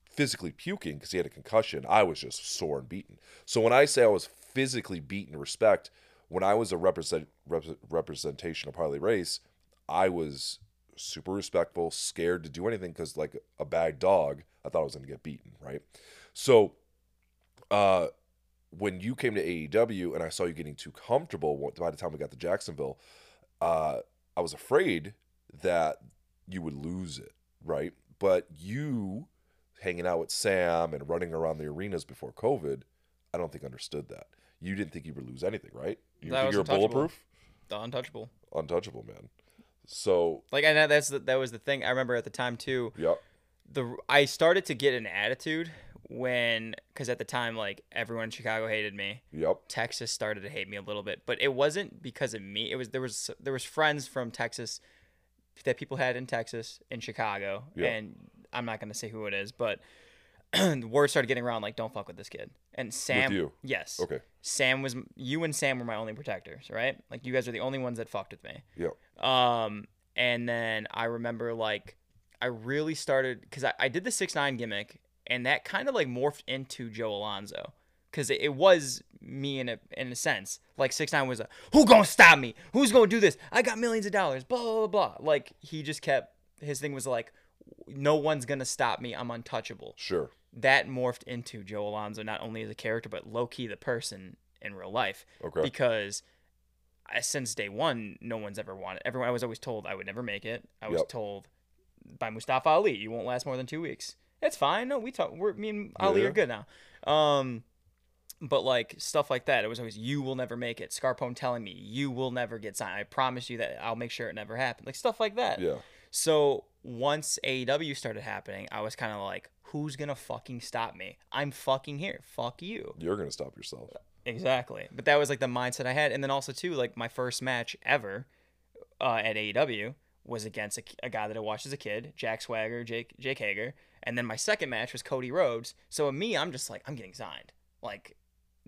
physically puking because he had a concussion. I was just sore and beaten. So when I say I was physically beaten respect, when I was a represent, rep, representation of Harley Race, I was super respectful, scared to do anything because like a bad dog, I thought I was going to get beaten, right? So uh when you came to AEW and I saw you getting too comfortable by the time we got to Jacksonville, uh, I was afraid that you would lose it, right? But you hanging out with Sam and running around the arenas before COVID, I don't think understood that. You didn't think you would lose anything, right? You
That
think you're bulletproof?
The untouchable.
Untouchable, man. So,
Like I know that's the, that was the thing. I remember at the time too.
yep.
the I started to get an attitude when because at the time like everyone in Chicago hated me.
Yep.
Texas started to hate me a little bit, but it wasn't because of me. It was there was there was friends from Texas that people had in Texas, in Chicago,
Yeah.
and I'm not gonna say who it is, but the word started getting around like, don't fuck with this kid. And Sam,
you?
yes,
Okay.
Sam was you and Sam were my only protectors, right? Like you guys are the only ones that fucked with me.
Yeah.
Um, and then I remember like I really started because I, I did the six nine gimmick, and that kind of like morphed into Joe Alonzo because it, it was me in a in a sense. Like six nine was a who gonna stop me? Who's gonna do this? I got millions of dollars. Blah blah blah. blah. Like he just kept his thing was like, no one's gonna stop me. I'm untouchable
Sure.
that morphed into Joe Alonzo not only as a character but low key the person in real life.
Okay.
Because I, since day one, no one's ever wanted. Everyone, I was always told I would never make it. I was
Yep.
told by Mustafa Ali, you won't last more than two weeks. That's fine. No, we talk. We're me and Ali
yeah.
are good now. Um, but like stuff like that, it was always you will never make it. Scarpone telling me you will never get signed. I promise you that I'll make sure it never happened. Like stuff like that.
Yeah.
So once AEW started happening, I was kind of like, who's gonna fucking stop me? I'm fucking here. Fuck you.
You're gonna stop yourself.
Exactly. But that was like the mindset I had, and then also too, like my first match ever uh, at AEW was against a, a guy that I watched as a kid, Jack Swagger, Jake Jake Hager, and then my second match was Cody Rhodes. So in me, I'm just like, I'm getting signed. Like,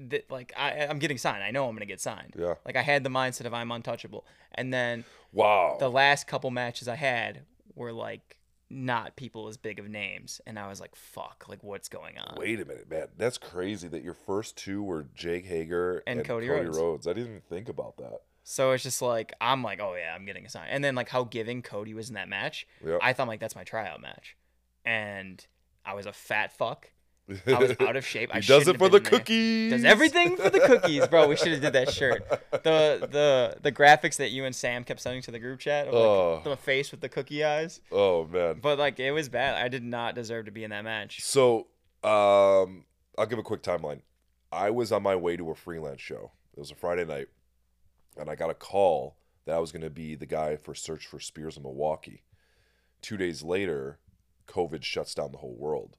th- like I, I'm getting signed. I know I'm gonna get signed.
Yeah.
Like I had the mindset of I'm untouchable, and then
Wow.
the last couple matches I had were like not people as big of names, and I was like, "Fuck! Like, what's going on?"
Wait a minute, man. That's crazy that your first two were Jake Hager
And
and,
Cody
Cody,
Rhodes.
Rhodes. I didn't even think about that.
So it's just like I'm like, "Oh yeah, I'm getting a sign." And then like how giving Cody was in that match,
Yep.
I thought like that's my tryout match, and I was a fat fuck. I was out of shape. I
he does it for the
been there.
cookies.
Does everything for the cookies, bro. We should have did that shirt. The the the graphics that you and Sam kept sending to the group chat of like
Oh.
the face with the cookie eyes.
Oh man.
But like it was bad. I did not deserve to be in that match.
So, um, I'll give a quick timeline. I was on my way to a freelance show. It was a Friday night, and I got a call that I was going to be the guy for Search for Spears in Milwaukee. Two days later, COVID shuts down the whole world,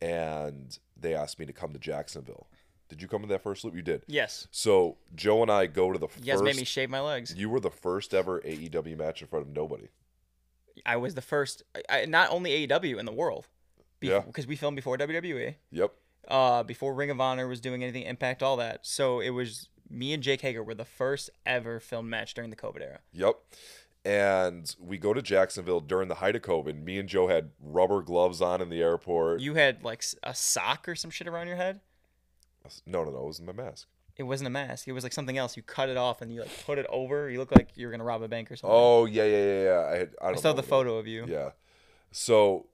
and they asked me to come to Jacksonville. Did you come to that first loop? You did.
Yes.
So Joe and I go to the
You guys made me shave my legs.
you were the first ever AEW match in front of nobody.
I was the first, I, not only AEW in the world,
Yeah.
because we filmed before WWE,
Yep.
uh, before Ring of Honor was doing anything, Impact, all that. So it was me and Jake Hager were the first ever filmed match during the COVID era.
Yep. And we go to Jacksonville during the height of COVID. Me and Joe had rubber gloves on in the airport.
You had like a sock or some shit around your head.
no, no, no. It wasn't my mask.
It wasn't a mask. It was like something else. You cut it off and you like put it over. You look like you were gonna rob a bank or something.
Oh yeah, yeah, yeah, yeah. I had. I,
I saw the photo of you.
Yeah. So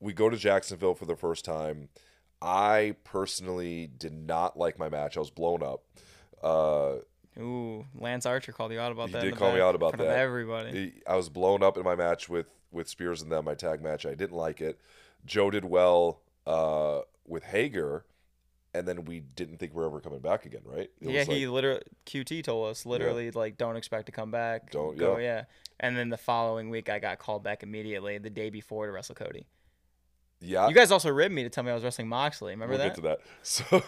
we go to Jacksonville for the first time. I personally did not like my match. I was blown up. Uh,
Ooh, Lance Archer called you out about
He
that.
did
in
call me out about that.
everybody.
I was blown up in my match with with Spears and them, my tag match. I didn't like it. Joe did well uh, with Hager, and then we didn't think we are ever coming back again, right? It
yeah, he
like-
literally QT told us literally like don't expect to come back.
Don't-
go,
yeah.
yeah. And then the following week, I got called back immediately the day before to wrestle Cody.
yeah.
You guys also ribbed me to tell me I was wrestling Moxley. Remember
we'll
that?
get to that. So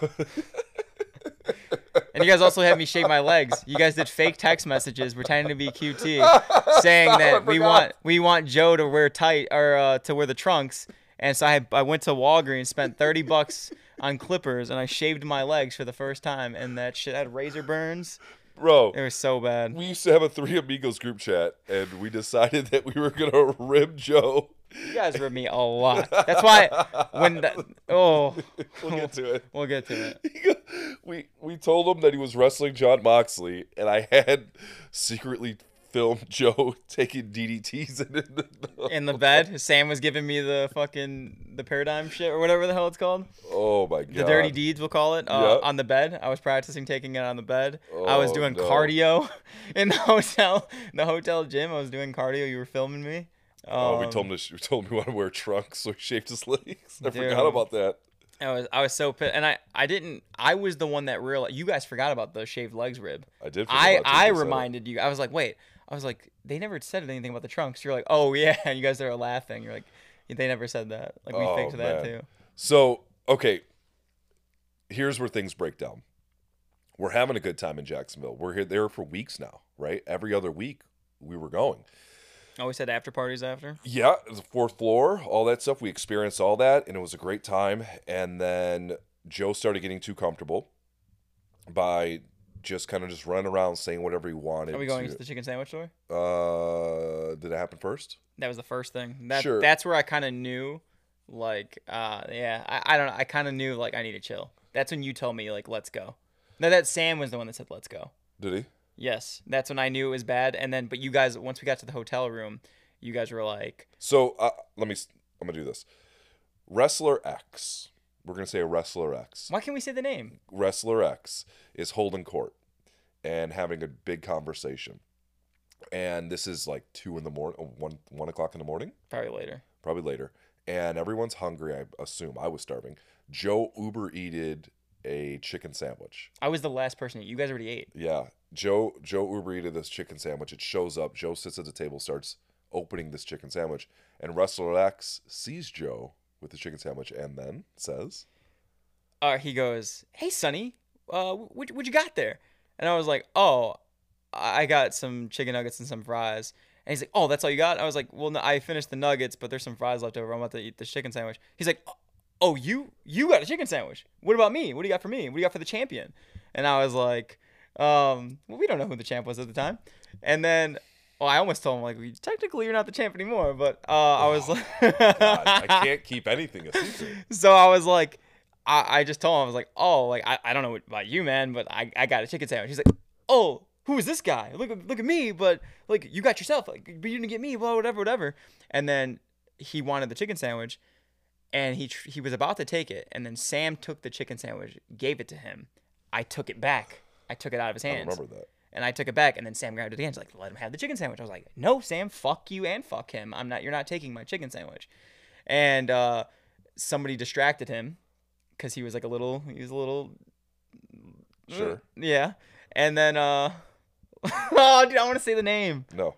And you guys also had me shave my legs. You guys did fake text messages pretending to be QT, saying that we want we want Joe to wear tight or uh, to wear the trunks. And so I I went to Walgreens, spent thirty bucks on clippers, and I shaved my legs for the first time. And that shit had razor burns.
bro,
It was so bad.
we used to have a three amigos group chat, and we decided that we were gonna rib Joe.
You guys rib me a lot. That's why when that, oh
We'll get to it.
we'll get to it.
We we told him that he was wrestling Jon Moxley, and I had secretly filmed Joe taking DDTs in the,
In the bed, Sam was giving me the fucking the paradigm shift or whatever the hell it's called.
Oh my god!
The dirty deeds, we'll call it, uh,
Yeah.
on the bed. I was practicing taking it on the bed. I was
Oh,
doing
no.
cardio in the hotel, the hotel gym. I was doing cardio. You were filming me.
Oh, we
Um,
told him to, we told him we want to wear trunks, so he shaved his legs. I
Dude.
forgot about that.
I was I was so pissed, and I I didn't. I was the one that realized. You guys forgot about the shaved legs rib.
I did.
I I
you said it.
reminded you. I was like, wait. I was like, they never said anything about the trunks. You're like, oh yeah. And you guys are laughing. You're like, they never said that. Like we
Oh,
fixed that
man.
too.
So okay, here's where things break down. We're having a good time in Jacksonville. We're here there for weeks now, right? Every other week we were going.
Always had after parties after.
Yeah, the fourth floor, all that stuff. We experienced all that, and it was a great time. And then Joe started getting too comfortable by just kind of just running around saying whatever he wanted.
Are we going
to-
into the chicken sandwich store?
Uh, did it happen first?
That was the first thing. That
Sure.
that's where I kind of knew, like, uh, yeah, I, I don't know. I kind of knew like I need to chill. That's when you told me like let's go. No, that Sam was the one that said let's go.
Did he?
Yes, that's when I knew it was bad. And then, but you guys, once we got to the hotel room, you guys were like,
So uh, let me. I'm gonna do this. Wrestler X. We're gonna say a wrestler X.
why can't we say the name?
Wrestler X is holding court and having a big conversation. And this is like two in the morning, one one o'clock in the morning.
Probably later.
probably later. And everyone's hungry, I assume. I was starving. Joe Uber eated a chicken sandwich.
I was the last person. You guys already ate.
Yeah. Joe Joe Uber eated this chicken sandwich. It shows up. Joe sits at the table, starts opening this chicken sandwich, and Wrestler X sees Joe with the chicken sandwich and then says,
Uh, he goes, "Hey, Sonny, uh, what what you got there?" And I was like, "Oh, I got some chicken nuggets and some fries." And he's like, "Oh, that's all you got?" I was like, "Well, no, I finished the nuggets, but there's some fries left over. I'm about to eat the chicken sandwich." He's like, "Oh, you you got a chicken sandwich? What about me? What do you got for me? What do you got for the champion?" And I was like, um, "Well, we don't know who the champ was at the time." And then, well, I almost told him like, "We- "Technically, you're not the champ anymore," but uh, I was like,
God, I can't keep anything a secret.
so I was like, I, I just told him, I was like, oh, like, I, I don't know about you, man, but I, I got a chicken sandwich. He's like, oh, who is this guy? Look, at look at me, but like, you got yourself, like, but you didn't get me, blah, whatever, whatever. And then he wanted the chicken sandwich and he, tr- he was about to take it. And then Sam took the chicken sandwich, gave it to him. I took it back. I took it out of his
I
hands.
remember that.
And I took it back, and then Sam grabbed it again. He's like, "Let him have the chicken sandwich." I was like, "No, Sam, fuck you and fuck him. I'm not. You're not taking my chicken sandwich." And uh, somebody distracted him because he was like a little. He was a little.
Sure.
Yeah. And then, uh, oh, dude, I want to say the name.
No.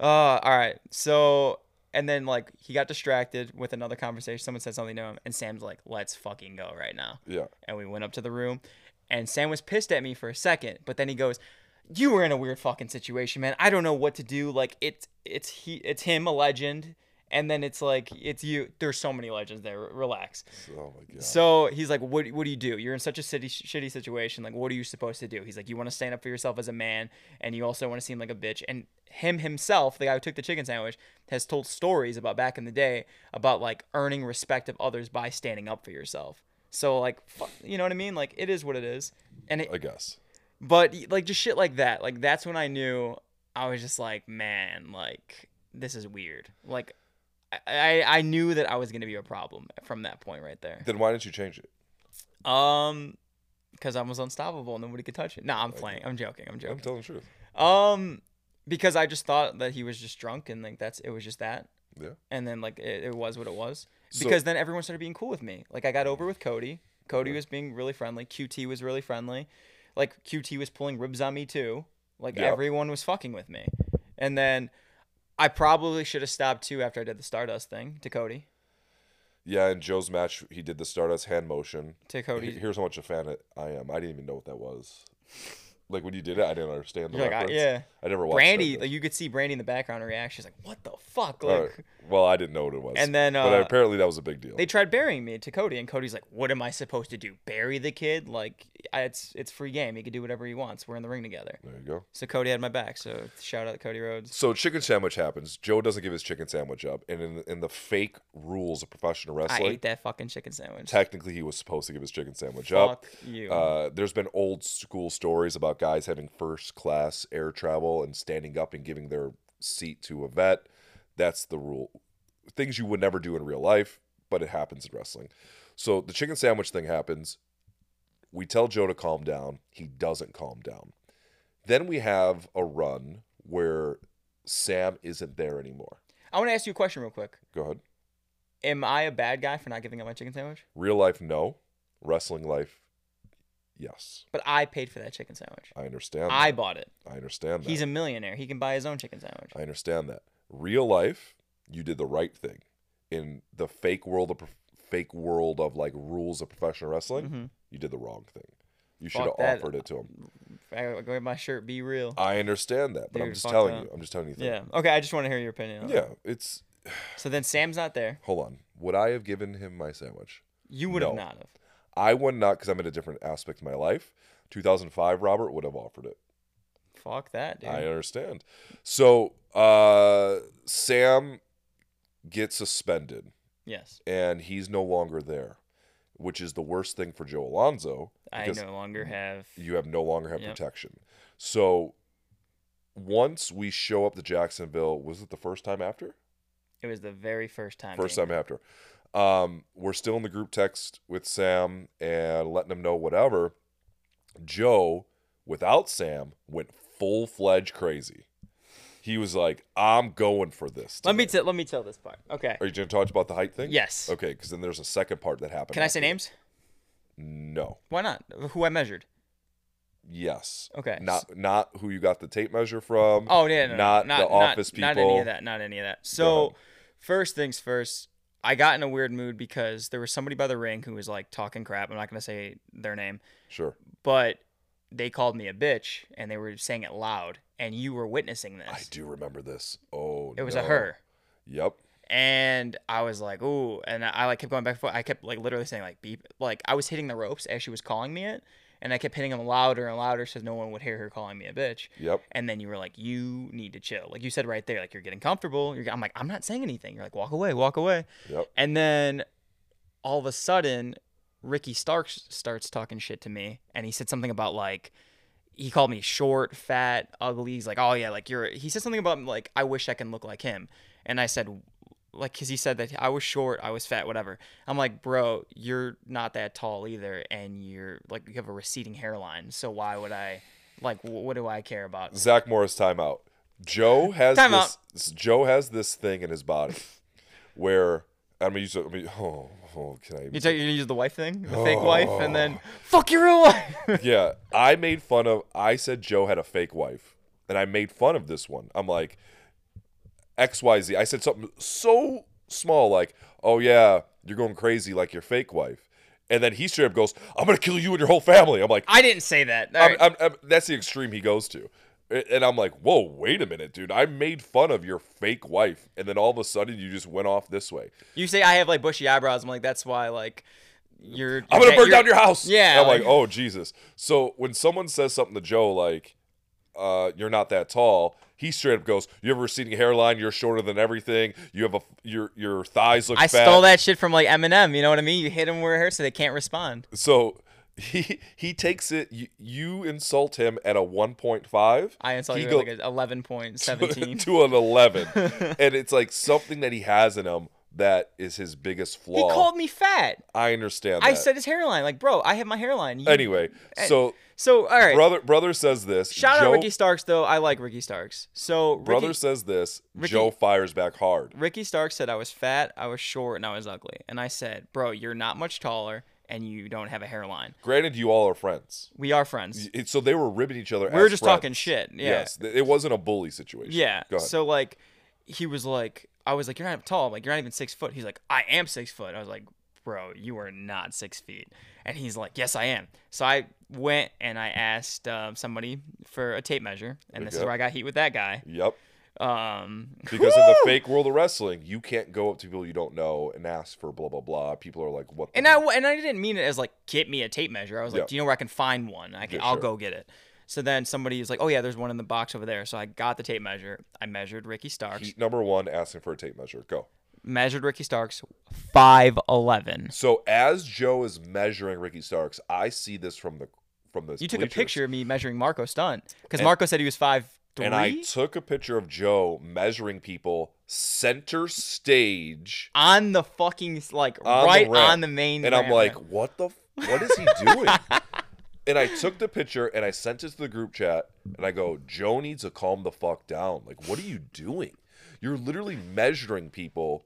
Uh, all right. So, and then like he got distracted with another conversation. Someone said something to him, and Sam's like, "Let's fucking go right now."
Yeah.
and we went up to the room and Sam was pissed at me for a second, but then he goes, "You were in a weird fucking situation, man. I don't know what to do. Like it's it's he it's him, a legend, and then it's like it's you. There's so many legends there. Relax."
Oh my god.
So he's like, "What what do you do? You're in such a city, shitty situation. Like, what are you supposed to do?" He's like, "You want to stand up for yourself as a man, and you also want to seem like a bitch." And him himself, the guy who took the chicken sandwich, has told stories about back in the day about like earning respect of others by standing up for yourself. So like, fuck, you know what I mean? Like, it is what it is. And it,
I guess.
but like just shit like that. Like that's when I knew I was just like, man, like this is weird. Like. I, I I knew that I was gonna be a problem from that point right there.
Then why didn't you change it?
Um, because I was unstoppable. And nobody could touch it. No, I'm playing. I'm joking. I'm joking.
I'm telling the truth.
Um, because I just thought that he was just drunk and like that's it was just that.
Yeah.
And then like it, it was what it was.
So-
Because then everyone started being cool with me. Like I got over with Cody. Cody was being really friendly. QT was really friendly. Like QT was pulling ribs on me too. Like
Yeah.
everyone was fucking with me. And then I probably should have stopped too after I did the Stardust thing to Cody.
Yeah, in Joe's match, he did the Stardust hand motion.
To Cody.
Here's how much a fan I am. I didn't even know what that was. Like when you did it, I didn't understand the
You're like, I- yeah.
I never watched. Brandi,
like you could see Brandi in the background reaction. She's like, "What the fuck?" Like,
right. Well, I didn't know what it was.
And then,
but
uh,
apparently that was a big deal.
they tried burying me to Cody, and Cody's like, "What am I supposed to do? Bury the kid? Like, it's it's free game. He can do whatever he wants. We're in the ring together."
there you go.
So Cody had my back. So shout out to Cody Rhodes.
So chicken sandwich happens. Joe doesn't give his chicken sandwich up, and in in the fake rules of professional wrestling, I
ate that fucking chicken sandwich.
technically he was supposed to give his chicken sandwich up.
Fuck you.
Uh, there's been old school stories about guys having first class air travel and standing up and giving their seat to a vet. That's the rule. Things you would never do in real life, but it happens in wrestling. So the chicken sandwich thing happens. We tell Joe to calm down. He doesn't calm down. Then we have a run where Sam isn't there anymore.
I want to ask you a question real quick.
Go ahead.
Am I a bad guy for not giving up my chicken sandwich?
Real life, no. Wrestling life, yes.
But I paid for that chicken sandwich.
I understand.
I
that.
bought it.
I understand that.
He's a millionaire. He can buy his own chicken sandwich.
I understand that. Real life, you did the right thing. In the fake world of fake world of like rules of professional wrestling,
Mhm.
you did the wrong thing. You should have
that.
offered it to him.
I wear my shirt. Be real.
I understand that, but I'm just telling
that.
you. I'm just telling you.
Yeah. Okay. I just want to hear your opinion.
Yeah. It's
So then Sam's not there.
hold on. Would I have given him my sandwich?
You would have not have.
I would not, because I'm in a different aspect of my life. 2005, Robert would have offered it.
Fuck that, dude.
I understand. So, uh, Sam gets suspended,
yes.
and he's no longer there, which is the worst thing for Joe Alonzo.
I no longer have.
You have no longer have
Yep.
protection. So, once we show up to Jacksonville, was it the first time after?
It was the very first time.
First
Jamie.
time after. Um, we're still in the group text with Sam and letting him know whatever. Joe, without Sam, went full fledged crazy. He was like, "I'm going for this."
Let me
today."
tell. Let me tell this part. Okay.
Are you going to talk about the height thing?
Yes.
Okay, because then there's a second part that happened.
Can I say names?
No.
Why not? Who I measured.
Yes.
Okay.
Not not who you got the tape measure from.
Oh yeah, no, no,
not,
not
the office people.
Not any of that. Not any of that. So, first things first. I got in a weird mood because there was somebody by the ring who was like talking crap. I'm not gonna say their name,
Sure.
but they called me a bitch and they were saying it loud, and you were witnessing this.
I do remember this. Oh,
It was
no.
a her.
Yep.
and I was like, "Ooh!" And I, I like kept going back and forth. I kept like literally saying like "beep," like I was hitting the ropes as she was calling me it, and I kept hitting them louder and louder so no one would hear her calling me a bitch.
Yep.
And then you were like, "You need to chill," like you said right there, like you're getting comfortable. You're, I'm like, I'm not saying anything. You're like, "Walk away, walk away."
Yep.
And then all of a sudden, Ricky Starks starts talking shit to me, and he said something about like. He called me short, fat, ugly. He's like, "Oh yeah, like you're." He said something about like, "I wish I can look like him," and I said, like because he said that I was short, I was fat, whatever. I'm like, bro, you're not that tall either, and you're like you have a receding hairline. So why would I, like, wh- what do I care about?
Zach Morris timeout. Joe has
Time
this. Joe has this thing in his body where I'm gonna use. I mean, oh, oh, can I?
You take you use the wife thing, the fake wife, and then oh. fuck your real wife.
yeah, I made fun of. I said Joe had a fake wife, and I made fun of this one. I'm like, X Y Z. I said something so small like, "Oh yeah, you're going crazy like your fake wife," and then he straight up goes, "I'm gonna kill you and your whole family." I'm like,
I didn't say that.
I'm,
right.
I'm, I'm, that's the extreme he goes to. And I'm like, whoa, wait a minute, dude. I made fun of your fake wife. And then all of a sudden you just went off this way.
you say I have like bushy eyebrows. I'm like, that's why like you're.
I'm going to burn down your house.
Yeah,
And I'm like,
like-
oh, Jesus. So when someone says something to Joe, like, uh, you're not that tall, he straight up goes, you have a receding hairline. You're shorter than everything. You have a, your, your thighs look
I
fat.
stole that shit from like Eminem. You know what I mean? You hit them where it hurts so they can't respond.
So he, he takes it, you, you insult him at a 1.5.
I insult
He
you
go-
at like an 11.17.
to an 11 and it's like something that he has in him that is his biggest flaw.
he called me fat.
i understand
I said his hairline. Like, bro, I have my hairline. You-
anyway so
So, all right.
brother brother says this
Shout
joe
out Ricky Starks, though. I like Ricky Starks. So, Ricky,
brother says this
Ricky-
joe fires back hard
Ricky Starks said I was fat, I was short, and I was ugly. And I said, bro, you're not much taller, and you don't have a hairline.
granted you all are friends
We are friends.
So they were ribbing each other
We were just
friends.
talking shit. Yeah.
yes it wasn't a bully situation
Yeah. So like, he was like, I was like, you're not tall. I'm like, you're not even six foot. He's like, I am six foot. I was like, bro, you are not six feet. And he's like, yes, I am. So I went and I asked um, somebody for a tape measure, and this is where I got heat with that guy.
yep
Um,
because in the fake world of wrestling you can't go up to people you don't know and ask for blah blah blah people are like what the
And I and I didn't mean it as like get me a tape measure. I was like,
Yeah.
do you know where I can find one? I can,
Yeah,
I'll
sure.
go get it. So then somebody is like, oh yeah, there's one in the box over there. So I got the tape measure. I measured Ricky Starks.
Heat number one asking for a tape measure go
measured Ricky Starks, five eleven.
So as Joe is measuring Ricky Starks, I see this from the from the
You took a picture of me measuring Marco Stunt because Marco said he was five three.
and I took a picture of Joe measuring people center stage,
on the fucking like
On the
right
ramp.
on the main.
and I'm like, what the? What is he doing? and I took the picture and I sent it to the group chat, and I go, Joe needs to calm the fuck down. Like, what are you doing? You're literally measuring people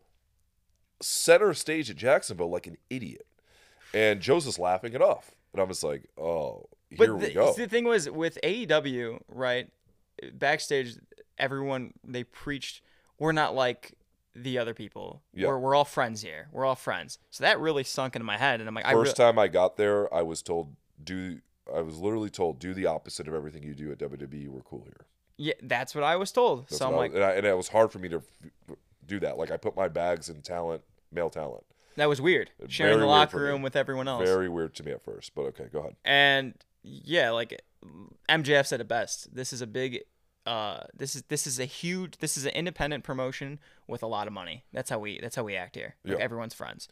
center stage at Jacksonville like an idiot, and Joe's just laughing it off, and I'm just like, oh, here
But
we
the,
go.
the thing was with AEW, right? Backstage, everyone they preached we're not like the other people.
Yeah.
We're we're all friends here. We're all friends. So that really sunk into my head, and I'm like, I
First
re-
time I got there, I was told do I was literally told do the opposite of everything you do at WWE. We're cool here.
Yeah, that's what I was told.
That's
so I'm
what I
like,
and, I, and it was hard for me to do that. Like I put my bags in talent, male talent.
that was weird. Sharing
Very
the locker room with everyone else.
Very weird to me at first, but okay, go ahead.
and yeah, like MJF said it best. This is a big uh this is this is a huge this is an independent promotion with a lot of money. That's how we that's how we act here. Like
Yeah.
everyone's friends.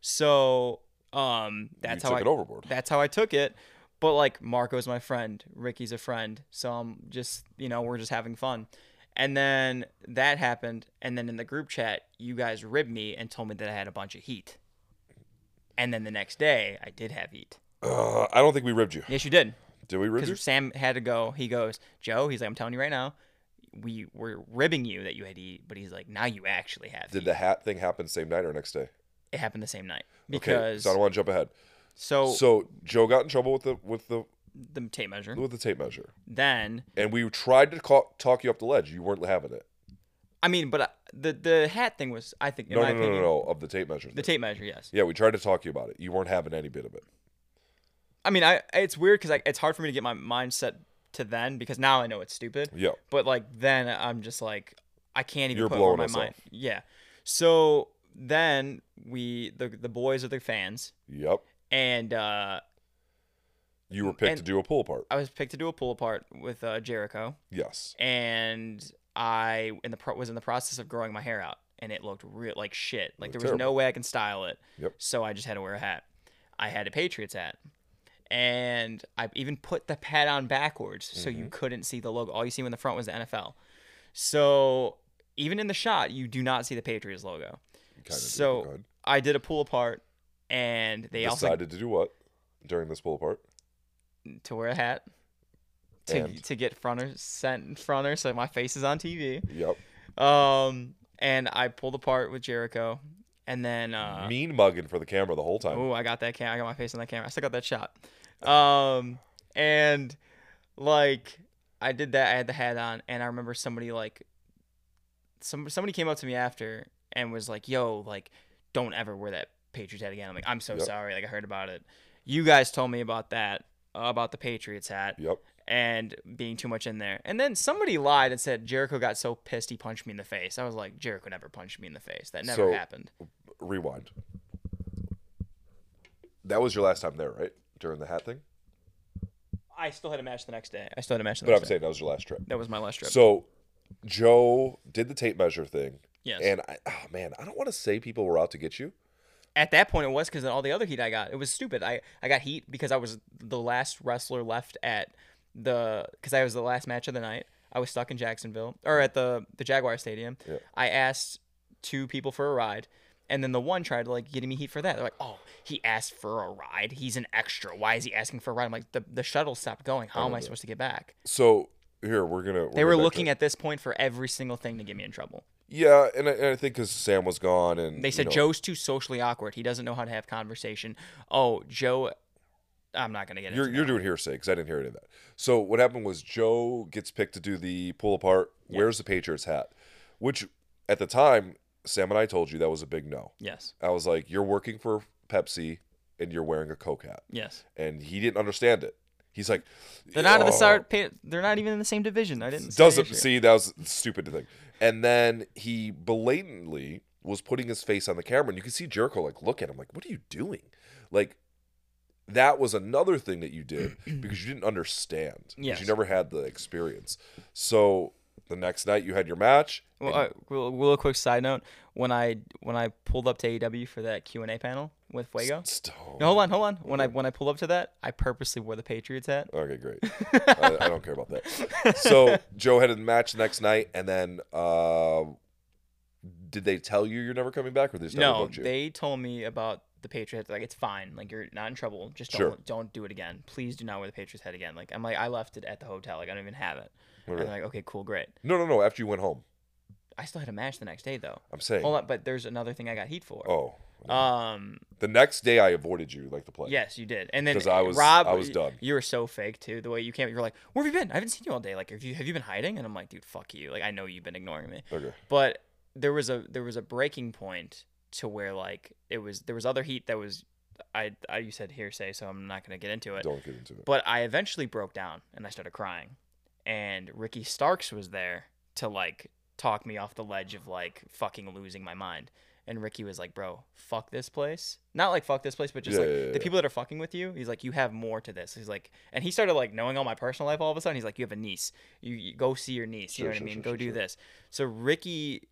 So um that's
you
how I
overboard.
that's how I took it. But like Marco's my friend, Ricky's a friend, so I'm just you know we're just having fun. And then that happened, and then in the group chat, you guys ribbed me and told me that I had a bunch of heat. And then the next day, I did have heat.
Uh, I don't think we ribbed you.
Yes, you did.
Did we rib you?
Because Sam had to go. He goes, Joe. He's like, I'm telling you right now, we were ribbing you that you had to eat, but he's like, now you actually have.
Did
heat."
the hat thing happen same night or next day?
It happened the same night
Okay,
because
so I don't want to jump ahead.
So,
So Joe got in trouble with the with the
the tape measure.
with the tape measure,
Then
and we tried to call, talk you up the ledge. You weren't having it.
I mean, but uh, the the hat thing was, I think, in
No,
my
no, no,
opinion,
no, no, of the tape measure.
the
thing.
tape measure. Yes.
Yeah, we tried to talk you about it. You weren't having any bit of it.
I mean, I it's weird because it's hard for me to get my mindset to then because now I know it's stupid.
Yeah.
But like then I'm just like I can't even
You're
put
blowing
my
us
mind. Yeah. So then we the the boys are the fans
Yep.
And uh
You were picked to do a pull apart.
I was picked to do a pull apart with uh, Jericho,
Yes.
and I in the pro- was in the process of growing my hair out, and it looked real like shit. Like there was no way I can style it.
Yep.
So I just had to wear a hat. I had a Patriots hat, and I even put the hat on backwards so
Mm-hmm.
you couldn't see the logo. All you see in the front was the NFL. So even in the shot, you do not see the Patriots logo.
Did,
so
but go ahead.
I did a pull apart, and they also
decided to do what during this pull apart?
to wear a hat to
And?
to get fronter sent fronter so my face is on TV.
Yep.
Um, and I pulled apart with Jericho, and then uh,
mean mugging for the camera the whole time.
oh, I got that cam. I got my face on that camera. I still got that shot. Um, and like I did that. I had the hat on, and I remember somebody like some somebody came up to me after and was like, "Yo, like, don't ever wear that Patriots hat again." I'm like, "I'm so
Yep.
sorry. Like, I heard about it. You guys told me about that." uh, About the Patriots hat,
Yep.
and being too much in there. And then somebody lied and said Jericho got so pissed he punched me in the face. I was like, Jericho never punched me in the face. That never
So-
happened.
Rewind. That was your last time there, right? During the hat thing.
I still had a match the next day. I still had a match the
But
next
I'm
day.
saying that was your last trip.
That was my last trip.
So Joe did the tape measure thing.
yes.
And I, oh man, I don't want to say people were out to get you.
At that point, it was because all the other heat I got. It was stupid. I, I got heat because I was the last wrestler left at the because I was the last match of the night. I was stuck in Jacksonville or at the the Jaguar Stadium.
Yeah.
I asked two people for a ride, and then the one tried to like getting me heat for that. They're like, "Oh, he asked for a ride. He's an extra. Why is he asking for a ride?" I'm like, "The the shuttle stopped going. How am I supposed to get back?"
So here we're gonna.
They were looking at this point for every single thing to get me in trouble.
Yeah, and I, and I think because Sam was gone, and
They
you
said
know,
Joe's too socially awkward. He doesn't know how to have conversation. Oh, Joe, I'm not gonna get
You're you're
that.
doing hearsay because I didn't hear any of that. So what happened was Joe gets picked to do the pull apart. Wears the Patriots hat, which at the time Sam and I told you that was a big no.
Yes,
I was like, you're working for Pepsi and you're wearing a Coke hat,
yes.
and he didn't understand it. He's like,
They're not in the
"Oh."
They're not even in the same division. I didn't.
Doesn't see that was stupid thing. And then he blatantly was putting his face on the camera, and you can see Jericho like look at him like, "What are you doing?" Like that was another thing that you did because you didn't understand.
Yes.
you never had the experience. So the next night you had your match.
Well,
and-
uh, real, real quick side note: when I when I pulled up to AEW for that Q and A panel with Fuego.
St-
No, hold on, hold on. When I when I pulled up to that, I purposely wore the Patriots hat.
Okay, great. I, I don't care about that. So Joe had a match next night, and then uh, did they tell you you're never coming back, or they just never
No,
booked you?
they told me about the Patriots. Like it's fine. Like you're not in trouble. Just don't
Sure.
don't do it again. Please do not wear the Patriots hat again. Like I'm like I left it at the hotel. Like I don't even have it. And they're like, okay, cool, great.
no, no, no. After you went home,
I still had a match the next day though.
I'm saying.
Hold on, but there's another thing I got heat for.
Oh,
Um.
the next day I avoided you like the plague.
Yes, you did. And then
'Cause I was-
Rob,
I was done.
You were so fake too. The way you came, you're like, "Where have you been? I haven't seen you all day. Like, have you have you been hiding?" And I'm like, "Dude, fuck you. Like, I know you've been ignoring me."
Okay.
But there was a there was a breaking point to where like it was there was other heat that was I, I you said hearsay, so I'm not gonna get into it.
Don't get into it.
But I eventually broke down and I started crying, and Ricky Starks was there to like talk me off the ledge of like fucking losing my mind. And Ricky was like, "Bro, fuck this place." Not like fuck this place, but just
Yeah,
like
yeah, yeah,
the people that are fucking with you. He's like, "You have more to this." He's like, and he started like knowing all my personal life all of a sudden. He's like, "You have a niece. You, you go see your niece.
Sure,
you know what
sure,
I mean?
sure,
go
sure,
do
sure.
this." So Ricky,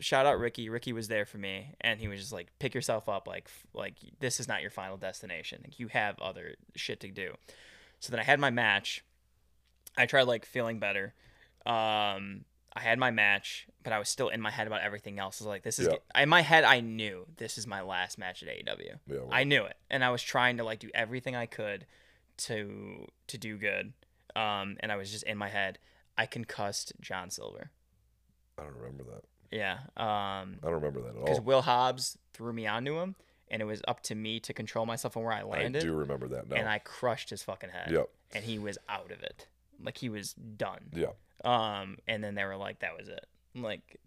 shout out Ricky. Ricky was there for me, and he was just like, "Pick yourself up. Like, like this is not your final destination. Like, you have other shit to do." So then I had my match. I tried like feeling better. Um, I had my match, but I was still in my head about everything else. I was like, "This is
Yeah.
in my head. I knew this is my last match at AEW.
Yeah, well.
I knew it, and I was trying to like do everything I could to to do good. Um, and I was just in my head. I concussed John Silver.
I don't remember that.
Yeah. Um,
I don't remember that at all. because.
Will Hobbs threw me onto him, and it was up to me to control myself and where I landed.
I do remember that now.
And I crushed his fucking head.
Yep.
And he was out of it. Like he was done.
yeah.
Um, and then they were like, that was it. Like,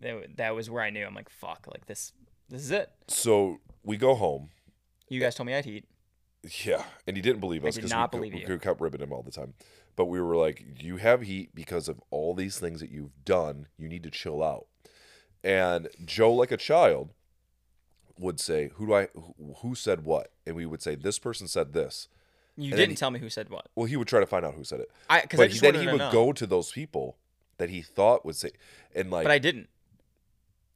that, that was where I knew. I'm like, fuck. Like this, this is it.
So we go home.
You guys told me I'd heat.
Yeah, and he didn't believe us because we,
believe
we,
you.
we kept ribbing him all the time. But we were like, "You have heat because of all these things that you've done. You need to chill out." And Joe, like a child, would say, "Who do I? Who said what?" And we would say, "This person said this."
You
And
didn't
he-
tell me who said what.
Well, he would try to find out who said it.
I because
he, then he would
know.
go to those people that he thought would say, and like,
but I didn't.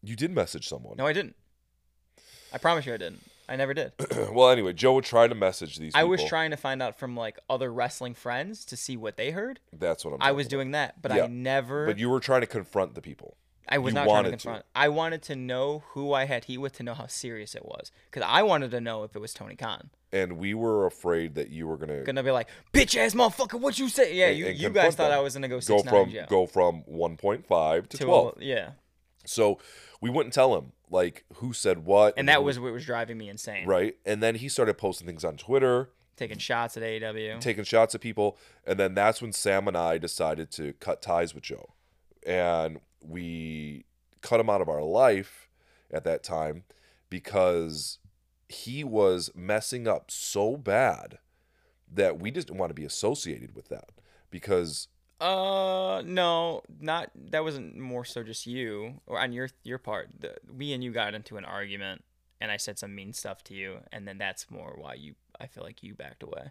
you did message someone.
No, I didn't. I promise you, I didn't. I never did.
well, anyway, Joe would try to message these.
I was trying to find out from like other wrestling friends to see what they heard.
That's what I'm.
I was
about.
doing that, but
Yeah,
I never.
But you were trying to confront the people.
I was
you
not trying to
wanted to.
confront. I wanted to know who I had heat with to know how serious it was, because I wanted to know if it was Tony Khan.
and we were afraid that you were gonna
Gonna be like, bitch ass motherfucker, what you say? Yeah,
And-
you,
and
you guys thought
them.
I was gonna go
go
six nine
from go from 1.5 to
To
12.
a- yeah,
So we wouldn't tell him like who said what,
and that was what was driving me insane.
right. And then he started posting things on Twitter,
Taking shots at AEW.
taking shots at people, and then that's when Sam and I decided to cut ties with Joe, and we cut him out of our life at that time because he was messing up so bad that we just didn't want to be associated with that because
Uh, no, not that wasn't more so just you or on your your part. The, we and you got into an argument, and I said some mean stuff to you, and then that's more why you. I feel like you backed away.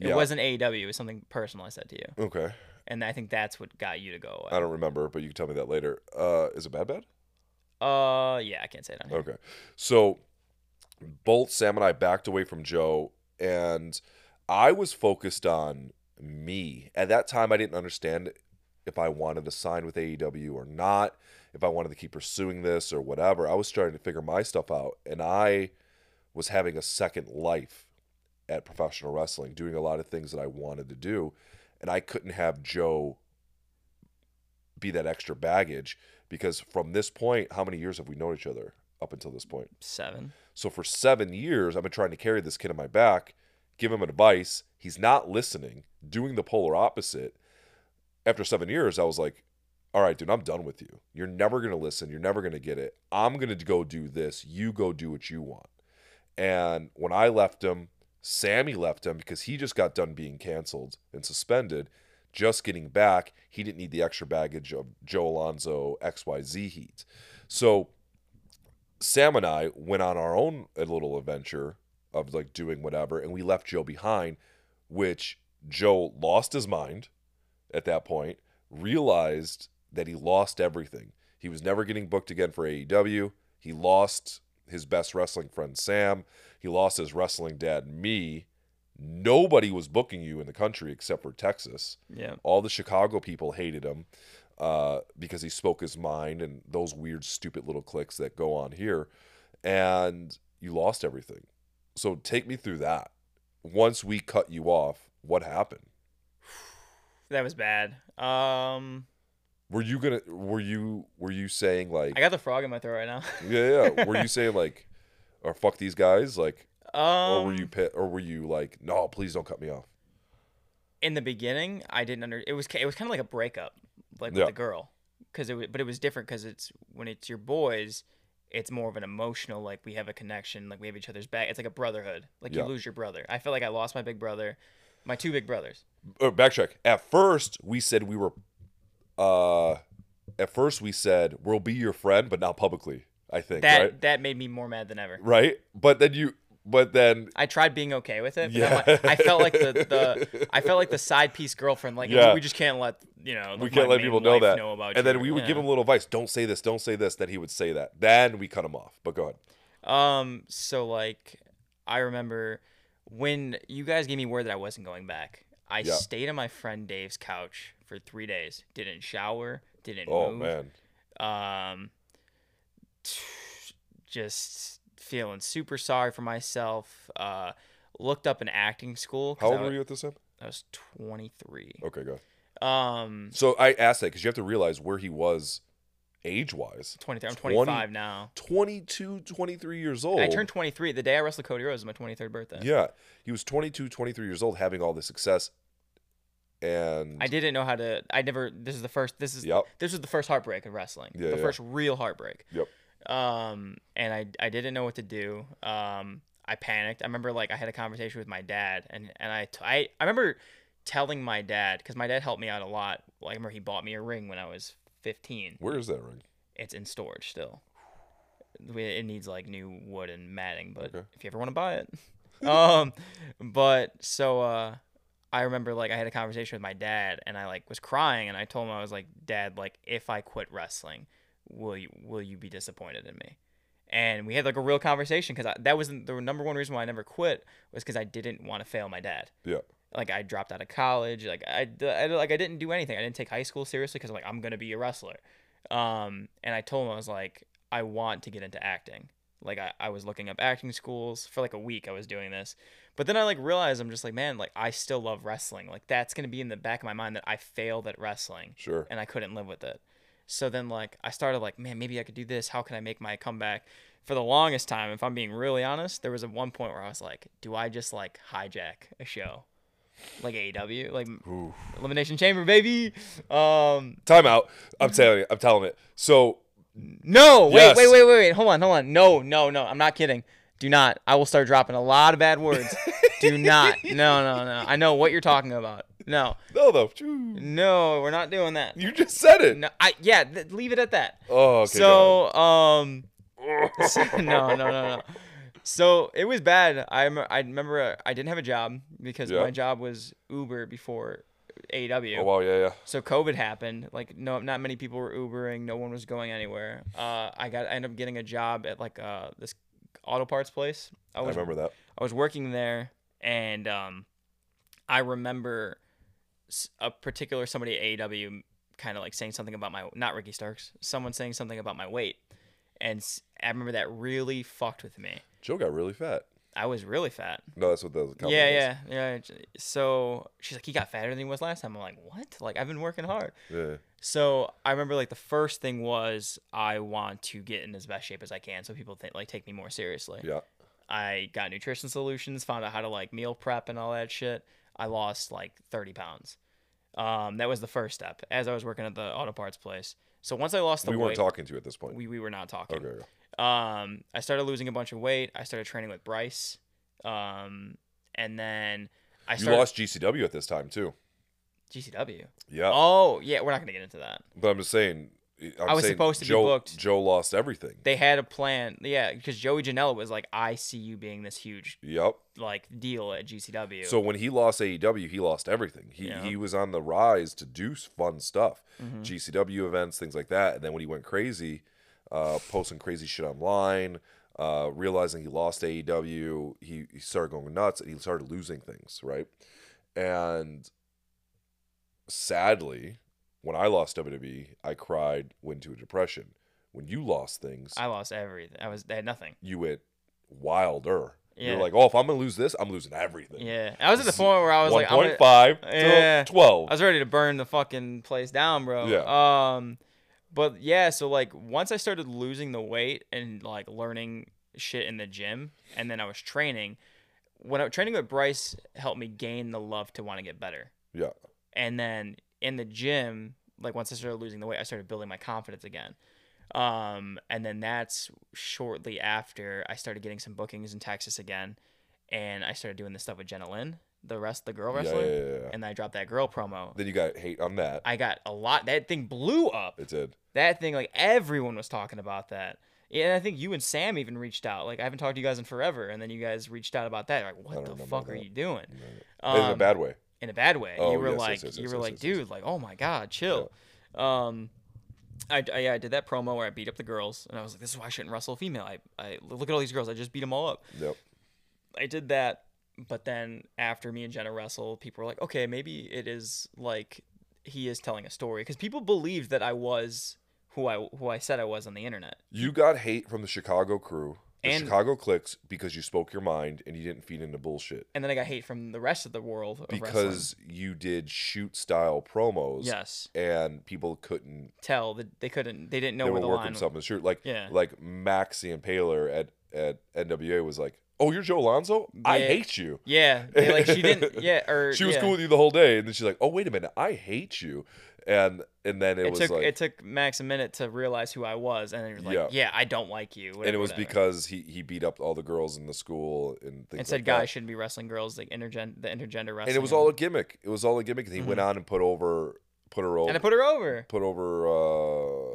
It
Yeah.
wasn't AEW. It was something personal I said to you,
okay,
and I think that's what got you to go
I don't remember, but you can tell me that later. Uh, is it bad bad?
Uh, yeah, I can't say it on here.
Okay. So both Sam and I backed away from Joe, and I was focused on me. At that time, I didn't understand if I wanted to sign with AEW or not, if I wanted to keep pursuing this or whatever. I was starting to figure my stuff out, and I was having a second life at professional wrestling, doing a lot of things that I wanted to do, and I couldn't have Joe be that extra baggage because from this point, how many years have we known each other up until this point?
Seven.
So for seven years, I've been trying to carry this kid on my back, give him advice. He's not listening, doing the polar opposite. After seven years, I was like, all right, dude, I'm done with you. You're never going to listen. You're never going to get it. I'm going to go do this. You go do what you want. And when I left him, Sammy left him because he just got done being canceled and suspended. Just getting back, he didn't need the extra baggage of Joe Alonzo XYZ heat. So Sam and I went on our own little adventure of like doing whatever, and we left Joe behind, which Joe lost his mind at that point, realized that he lost everything. He was never getting booked again for AEW. He lost his best wrestling friend Sam. He lost his wrestling dad me. Nobody was booking you in the country except for Texas.
Yeah.
All the Chicago people hated him uh, because he spoke his mind and those weird, stupid little clicks that go on here. And you lost everything. So take me through that. Once we cut you off, what happened?
That was bad. Um,
Were you gonna? Were you? Were you saying like?
I got the frog in my throat right now.
yeah, yeah. Were you saying like, or fuck these guys? Like,
um,
or were you pit? Or were you like, no, please don't cut me off?
in the beginning i didn't under it was it was kind of like a breakup like with
Yeah.
the girl because it was, but it was different because it's when it's your boys it's more of an emotional like we have a connection, like we have each other's back. It's like a brotherhood. Like
Yeah.
you lose your brother. I feel like I lost my big brother, my two big brothers.
uh, backtrack. At first, we said we were. Uh, at first we said we'll be your friend, but not publicly. I think
That
right,
that made me more mad than ever.
right. But then you, but then
I tried being okay with it.
Yeah.
Like, I felt like the, the I felt like the side piece girlfriend. Like
Yeah.
we just can't let you know.
we can't let people know that.
Know about
and then we would
you
give him a little advice. Don't say this. Don't say this. Then he would say that. Then we cut him off. But go ahead.
Um, so like, I remember when you guys gave me word that I wasn't going back. I
Yeah.
stayed on my friend Dave's couch for three days. Didn't shower. Didn't
Oh
move.
man.
Um, just feeling super sorry for myself. Uh, looked up an acting school.
How
I
old
wa-
were you at this time?
I was 23.
Okay, go.
Um,
So I asked that because you have to realize where he was age wise.
23. I'm
20
25 now.
22, 23 years old.
I turned 23 the day I wrestled Cody Rhodes. Was my 23rd birthday.
Yeah. He was 22, 23 years old having all this success. And
I didn't know how to. I never. This is the first. This is.
Yep.
This was the first heartbreak of wrestling.
Yeah,
the
yeah.
first real heartbreak.
Yep.
Um, and I I didn't know what to do. Um, I panicked. I remember like I had a conversation with my dad, and and I t- I, I remember telling my dad because my dad helped me out a lot. Like, I remember he bought me a ring when I was 15.
Where is that ring?
It's in storage still. It needs like new wood and matting, but
Okay.
if you ever want to buy it, um, but so uh, I remember like I had a conversation with my dad, and I like was crying, and I told him I was like, Dad, like if I quit wrestling, will you will you be disappointed in me? And we had like a real conversation because that was the number one reason why I never quit was because I didn't want to fail my dad
Yeah.
like I dropped out of college. Like I, I like I didn't do anything. I didn't take high school seriously because I'm like I'm gonna be a wrestler. Um, and I told him I was like I want to get into acting. Like I, I was looking up acting schools for like a week. I was doing this, but then I like realized I'm just like man, like I still love wrestling. Like that's gonna be in the back of my mind that I failed at wrestling
Sure.
and I couldn't live with it. So then like I started like, man, maybe I could do this. How can I make my comeback? For the longest time, if I'm being really honest, there was a one point where I was like, do I just like hijack a show? Like AEW, like
Ooh.
Elimination Chamber, baby. Um
Time out. I'm telling you. I'm telling it. So
no, wait,
Yes.
wait, wait, wait, wait. Hold on, hold on. No, no, no. I'm not kidding. Do not. I will start dropping a lot of bad words. do not. No, no, no. I know what you're talking about. No.
no, though.
No, we're not doing that.
You just said it.
No, I yeah, th- leave it at that.
Oh, okay.
so um so- no, no, no, no. So it was bad. I I remember uh, I didn't have a job because
Yeah.
my job was Uber before
AW. Oh wow, yeah, yeah.
So COVID happened. Like no, not many people were Ubering. No one was going anywhere. Uh, I got I ended up getting a job at like uh this auto parts place. I
I
was
remember that.
I was working there, and um, I remember a particular somebody at AEW kind of like saying something about my not Ricky Starks, someone saying something about my weight, and I remember that really fucked with me.
Joe got really fat.
I was really fat.
No, that's what the compliment
yeah,
was.
yeah, yeah. So she's like, he got fatter than he was last time. I'm like, what? Like I've been working hard.
Yeah.
So I remember like the first thing was I want to get in as best shape as I can, so people think like take me more seriously.
Yeah.
I got nutrition solutions, found out how to like meal prep and all that shit. I lost like 30 pounds. Um, that was the first step as I was working at the auto parts place. So once I lost the
We
weight,
weren't talking to you at this point.
we, we were not talking.
okay.
Um, I started losing a bunch of weight. I started training with Bryce. Um, and then I
You lost GCW at this time too.
GCW.
Yeah.
Oh yeah, we're not gonna get into that.
But I'm just saying. I'm
I was supposed to be
Joe,
booked.
Joe lost everything.
They had a plan, yeah, because Joey Janela was like, I see you being this huge
Yep.
like deal at GCW.
So when he lost AEW, he lost everything. He
Yeah.
he was on the rise to do fun stuff,
Mm-hmm.
GCW events, things like that. And then when he went crazy, uh, posting crazy shit online, uh, realizing he lost AEW, he, he started going nuts and he started losing things, right? And sadly, when I lost WWE, I cried, went into a depression. When you lost things,
I lost everything. I was I had nothing.
you went wilder.
Yeah.
You're like, oh, if I'm gonna lose this, I'm losing everything.
Yeah, I was at the point where I was
One
like, I'm gonna-
five
Yeah.
twelve.
I was ready to burn the fucking place down, bro.
Yeah.
Um, but yeah, so like once I started losing the weight and like learning shit in the gym, and then I was training. When I was training with Bryce, helped me gain the love to want to get better.
yeah.
And then in the gym, like once I started losing the weight, I started building my confidence again. Um, and then that's shortly after I started getting some bookings in Texas again, and I started doing this stuff with Jenna Lynn, the rest the girl wrestler,
yeah, yeah, yeah.
and I dropped that girl promo.
Then you got hate on that.
I got a lot. That thing blew up.
It did.
That thing, like everyone was talking about that. Yeah, and I think you and Sam even reached out. Like I haven't talked to you guys in forever, and then you guys reached out about that. Like, what the fuck are you doing?
in a
Um,
bad way.
In a bad way.
Oh,
you were
yes,
like,
yes,
you
yes,
were
yes,
like, dude, like, oh my god, chill. Um, I, I yeah, I did that promo where I beat up the girls, and I was like, this is why I shouldn't wrestle a female. I, I look at all these girls, I just beat them all up.
Yep.
I did that, but then after me and Jenna wrestled, people were like, okay, maybe it is like he is telling a story because people believed that I was who I who I said I was on the internet.
You got hate from the Chicago crew, the
And-
Chicago clicks, because you spoke your mind and you didn't feed into bullshit.
And then I got hate from the rest of the world of wrestling.
Because you did shoot style promos.
yes,
And people couldn't.
tell that they couldn't, they didn't know
they
where
were
the
working
line.
something shoot. Like
Yeah.
like Max the Impaler at at NWA was like, "Oh, you're Joe Alonzo? I hate you."
Yeah, they, like she didn't. Yeah, or
She was
yeah.
cool with you the whole day, and then she's like, "Oh, wait a minute, I hate you," and and then it,
It,
was
took
like,
it took Max a minute to realize who I was, and then he was like,
Yeah.
"Yeah, I don't like you."
and it was
whatever.
because he he beat up all the girls in the school and things
and said
like
guys
that.
shouldn't be wrestling girls, like intergen the intergender wrestling.
and it was all a gimmick. It was all a gimmick. And he went on and put over put her over
Mm-hmm. and I put her over.
put over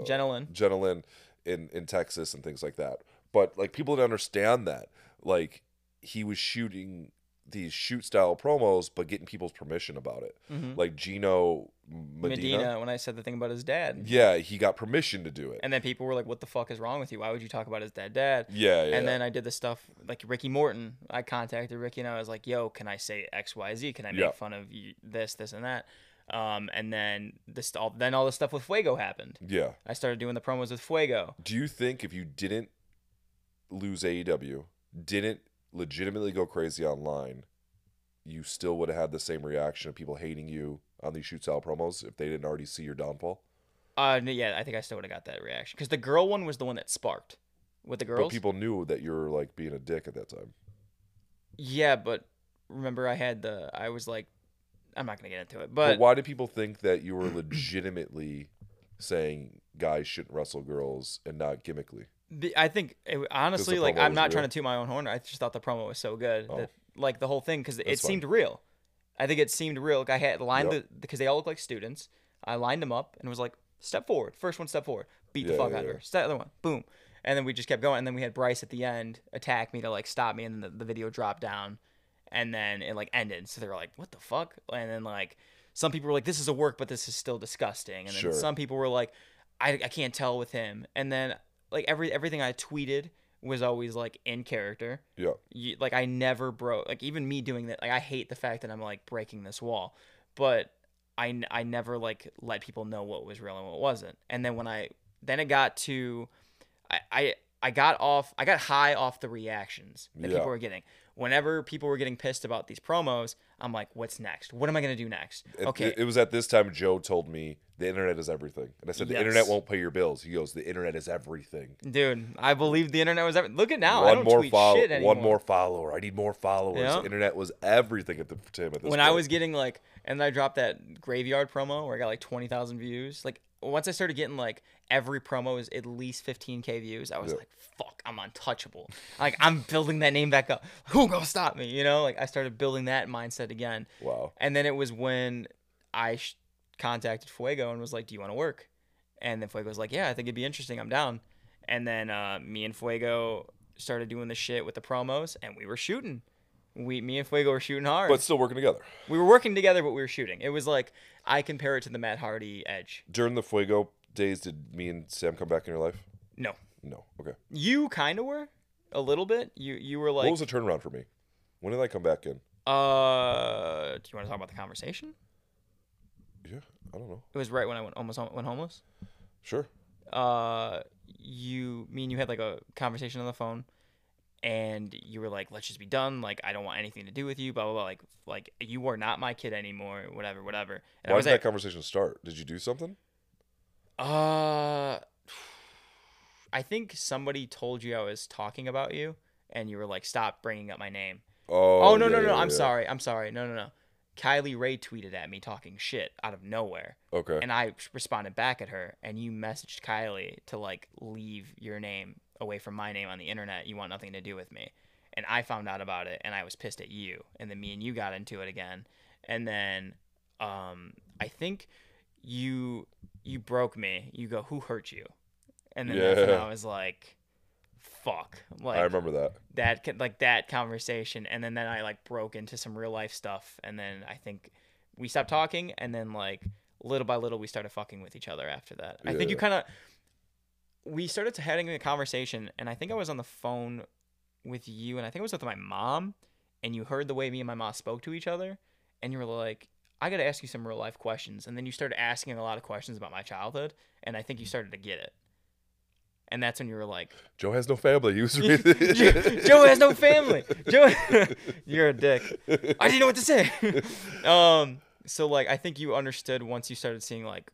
uh
Jenna Lynn.
Jenna Lynn in in Texas and things like that. But like people didn't understand that. Like he was shooting these shoot style promos, but getting people's permission about it. Like Gino Medina,
Medina. when I said the thing about his dad,
yeah, he got permission to do it.
and then people were like, "What the fuck is wrong with you? Why would you talk about his dead dad?"
yeah, yeah.
And then I did the stuff like Ricky Morton. I contacted Ricky and I was like, "Yo, can I say X, Y, Z? Can I make
Yeah.
fun of you, this, this, and that?" Um, and then this, all, then all the stuff with Fuego happened.
yeah.
I started doing the promos with Fuego.
Do you think if you didn't lose AEW, didn't legitimately go crazy online, you still would have had the same reaction of people hating you on these shoot promos if they didn't already see your downfall?
Uh, yeah, I think I still would have got that reaction because the girl one was the one that sparked with the girls.
But people knew that you were like being a dick at that time.
yeah, but remember, I had the. I was like, I'm not gonna get into it,
But,
but,
why did people think that you were legitimately saying guys shouldn't wrestle girls and not gimmickly?
the- I think it, honestly, like, I'm not
real?
trying to toot my own horn. I just thought the promo was so good
Oh.
that, like, the whole thing because it
fine.
seemed real. I think it seemed real. Like I had lined
Yep.
the because they all look like students. I lined them up and was like, step forward, first one, step forward, beat the
Yeah,
fuck
yeah,
out of her. Step the other one, boom, and then we just kept going. And then we had Bryce at the end attack me to like stop me, and then the, the video dropped down, and then it like ended. So they were like, what the fuck? And then like some people were like, this is a work, but this is still disgusting. And then
Sure.
some people were like, I, I can't tell with him. And then like every everything I tweeted was always like in character
Yeah.
you, like I never broke like even me doing that like I hate the fact that I'm like breaking this wall but I I never like let people know what was real and what wasn't and then when I then it got to I I, I got off I got high off the reactions that
Yeah.
people were getting whenever people were getting pissed about these promos I'm like what's next what am I gonna do next okay
It, it was at this time Joe told me the internet is everything. And I said, the
Yes.
internet won't pay your bills. He goes, the internet is everything.
dude I believed the internet was everything. look at now I
one
don't
more
tweet
follow,
shit anymore
one more follower. I need more followers. The internet was everything at the time. at this
when
point.
I was getting like, and then I dropped that graveyard promo where I got like twenty thousand views. Like once I started getting like every promo is at least fifteen k views, I was
Yeah.
like, "Fuck, I'm untouchable." like I'm building that name back up. Who gonna stop me? You know, like I started building that mindset again.
Wow.
And then it was when I sh- contacted Fuego and was like, "Do you want to work?" And then Fuego was like, "Yeah, I think it'd be interesting. I'm down." And then uh, me and Fuego started doing the shit with the promos, and we were shooting. We, me and Fuego were shooting hard
But still working together.
we were working together, but we were shooting. It was like I compare it to the Matt Hardy Edge.
During the Fuego days, did me and Sam come back in your life?
No,
No. Okay.
you kind of were a little bit. You you were like,
what was the turnaround for me? When did I come back in?
uh, do you want to talk about the conversation?
Yeah, I don't know.
It was right when I went almost went homeless.
Sure.
Uh, you, mean you had like a conversation on the phone, and you were like, "Let's just be done. Like, I don't want anything to do with you." Blah blah blah. Like, like you are not my kid anymore. Whatever, whatever. And I
Why
was
did that
like,
conversation start? Did you do something?
Uh, I think somebody told you I was talking about you, and you were like, "Stop bringing up my name."
Oh,
Oh, no,
yeah,
no, no!
yeah,
I'm
yeah.
sorry. I'm sorry. No, no, no. Kylie Rae tweeted at me talking shit out of nowhere.
Okay.
And I responded back at her, and you messaged Kylie to like leave your name away from my name on the internet. You want nothing to do with me. And I found out about it, and I was pissed at you. And then me and you got into it again. And then um, I think you you broke me. You go, who hurt you? And then that's when
Yeah.
I was like, fuck. Like
I remember that.
that like that conversation and then then I like broke into some real life stuff and then I think we stopped talking and then like little by little we started fucking with each other after that. I think you
Yeah.
kind of we started to having a conversation and I think I was on the phone with you and I think it was with my mom and you heard the way me and my mom spoke to each other and you were like I got to ask you some real life questions and then you started asking a lot of questions about my childhood and I think you started to get it. And that's when you were like,
Joe has no family. He was
Joe, Joe has no family. Joe, you're a dick. I didn't know what to say. um, so like, I think you understood once you started seeing like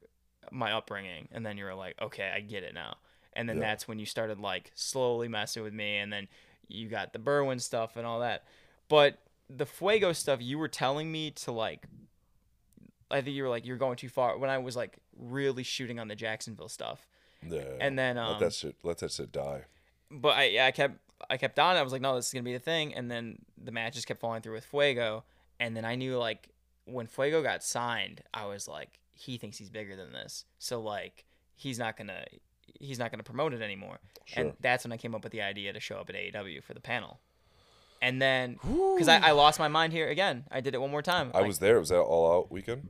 my upbringing, and then you were like, okay, I get it now. And then
Yeah.
that's when you started like slowly messing with me, and then you got the Berwyn stuff and all that. But the Fuego stuff, you were telling me to like. I think you were like you're going too far when I was like really shooting on the Jacksonville stuff.
Yeah.
And then,
let
um,
that shit let that shit die.
but I yeah, I kept I kept on. I was like, no, this is gonna be the thing. And then the matches kept falling through with Fuego. And then I knew like when Fuego got signed, I was like, he thinks he's bigger than this. So like he's not gonna he's not gonna promote it anymore. And that's when I came up with the idea to show up at AEW for the panel. And then because I, I lost my mind here again, I did it one more time.
I
Like,
was there. Was that all out weekend?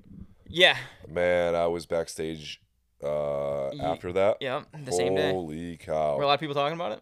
yeah
Man, I was backstage uh
Ye-
after that.
yeah the same day.
Holy cow.
Were a lot of people talking about it?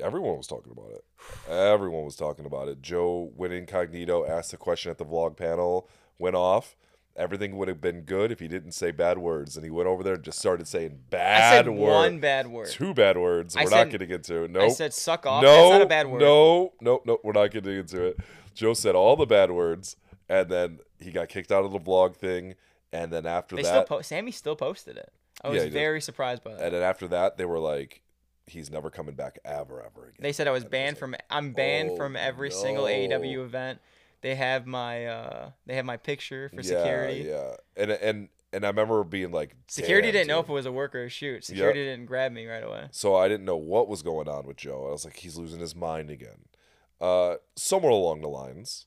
Everyone was talking about it. Everyone was talking about it. Joe went incognito, asked a question at the vlog panel, went off. Everything would have been good if he didn't say bad words. And he went over there and just started saying
I
bad
said
words.
one bad word.
Two bad words.
I
We're
said-
not getting into it. Nope.
I said suck off.
no,
That's not a bad word.
No, no, no. We're not getting into it. Joe said all the bad words, and then he got kicked out of the vlog thing. And then after
They
that,
still po- Sammy still posted it. I was
Yeah, he did.
very surprised by that.
and then after that, they were like, "He's never coming back ever, ever again."
They said I was
And
banned
like,
from. I'm banned
"Oh,
from every single AEW event. They have my. uh They have my picture for
yeah,
security.
Yeah, and and and I remember being like,
Security didn't know if it was a work or a shoot. Security didn't grab me right away.
So I didn't know what was going on with Joe. I was like, he's losing his mind again. Uh, somewhere along the lines,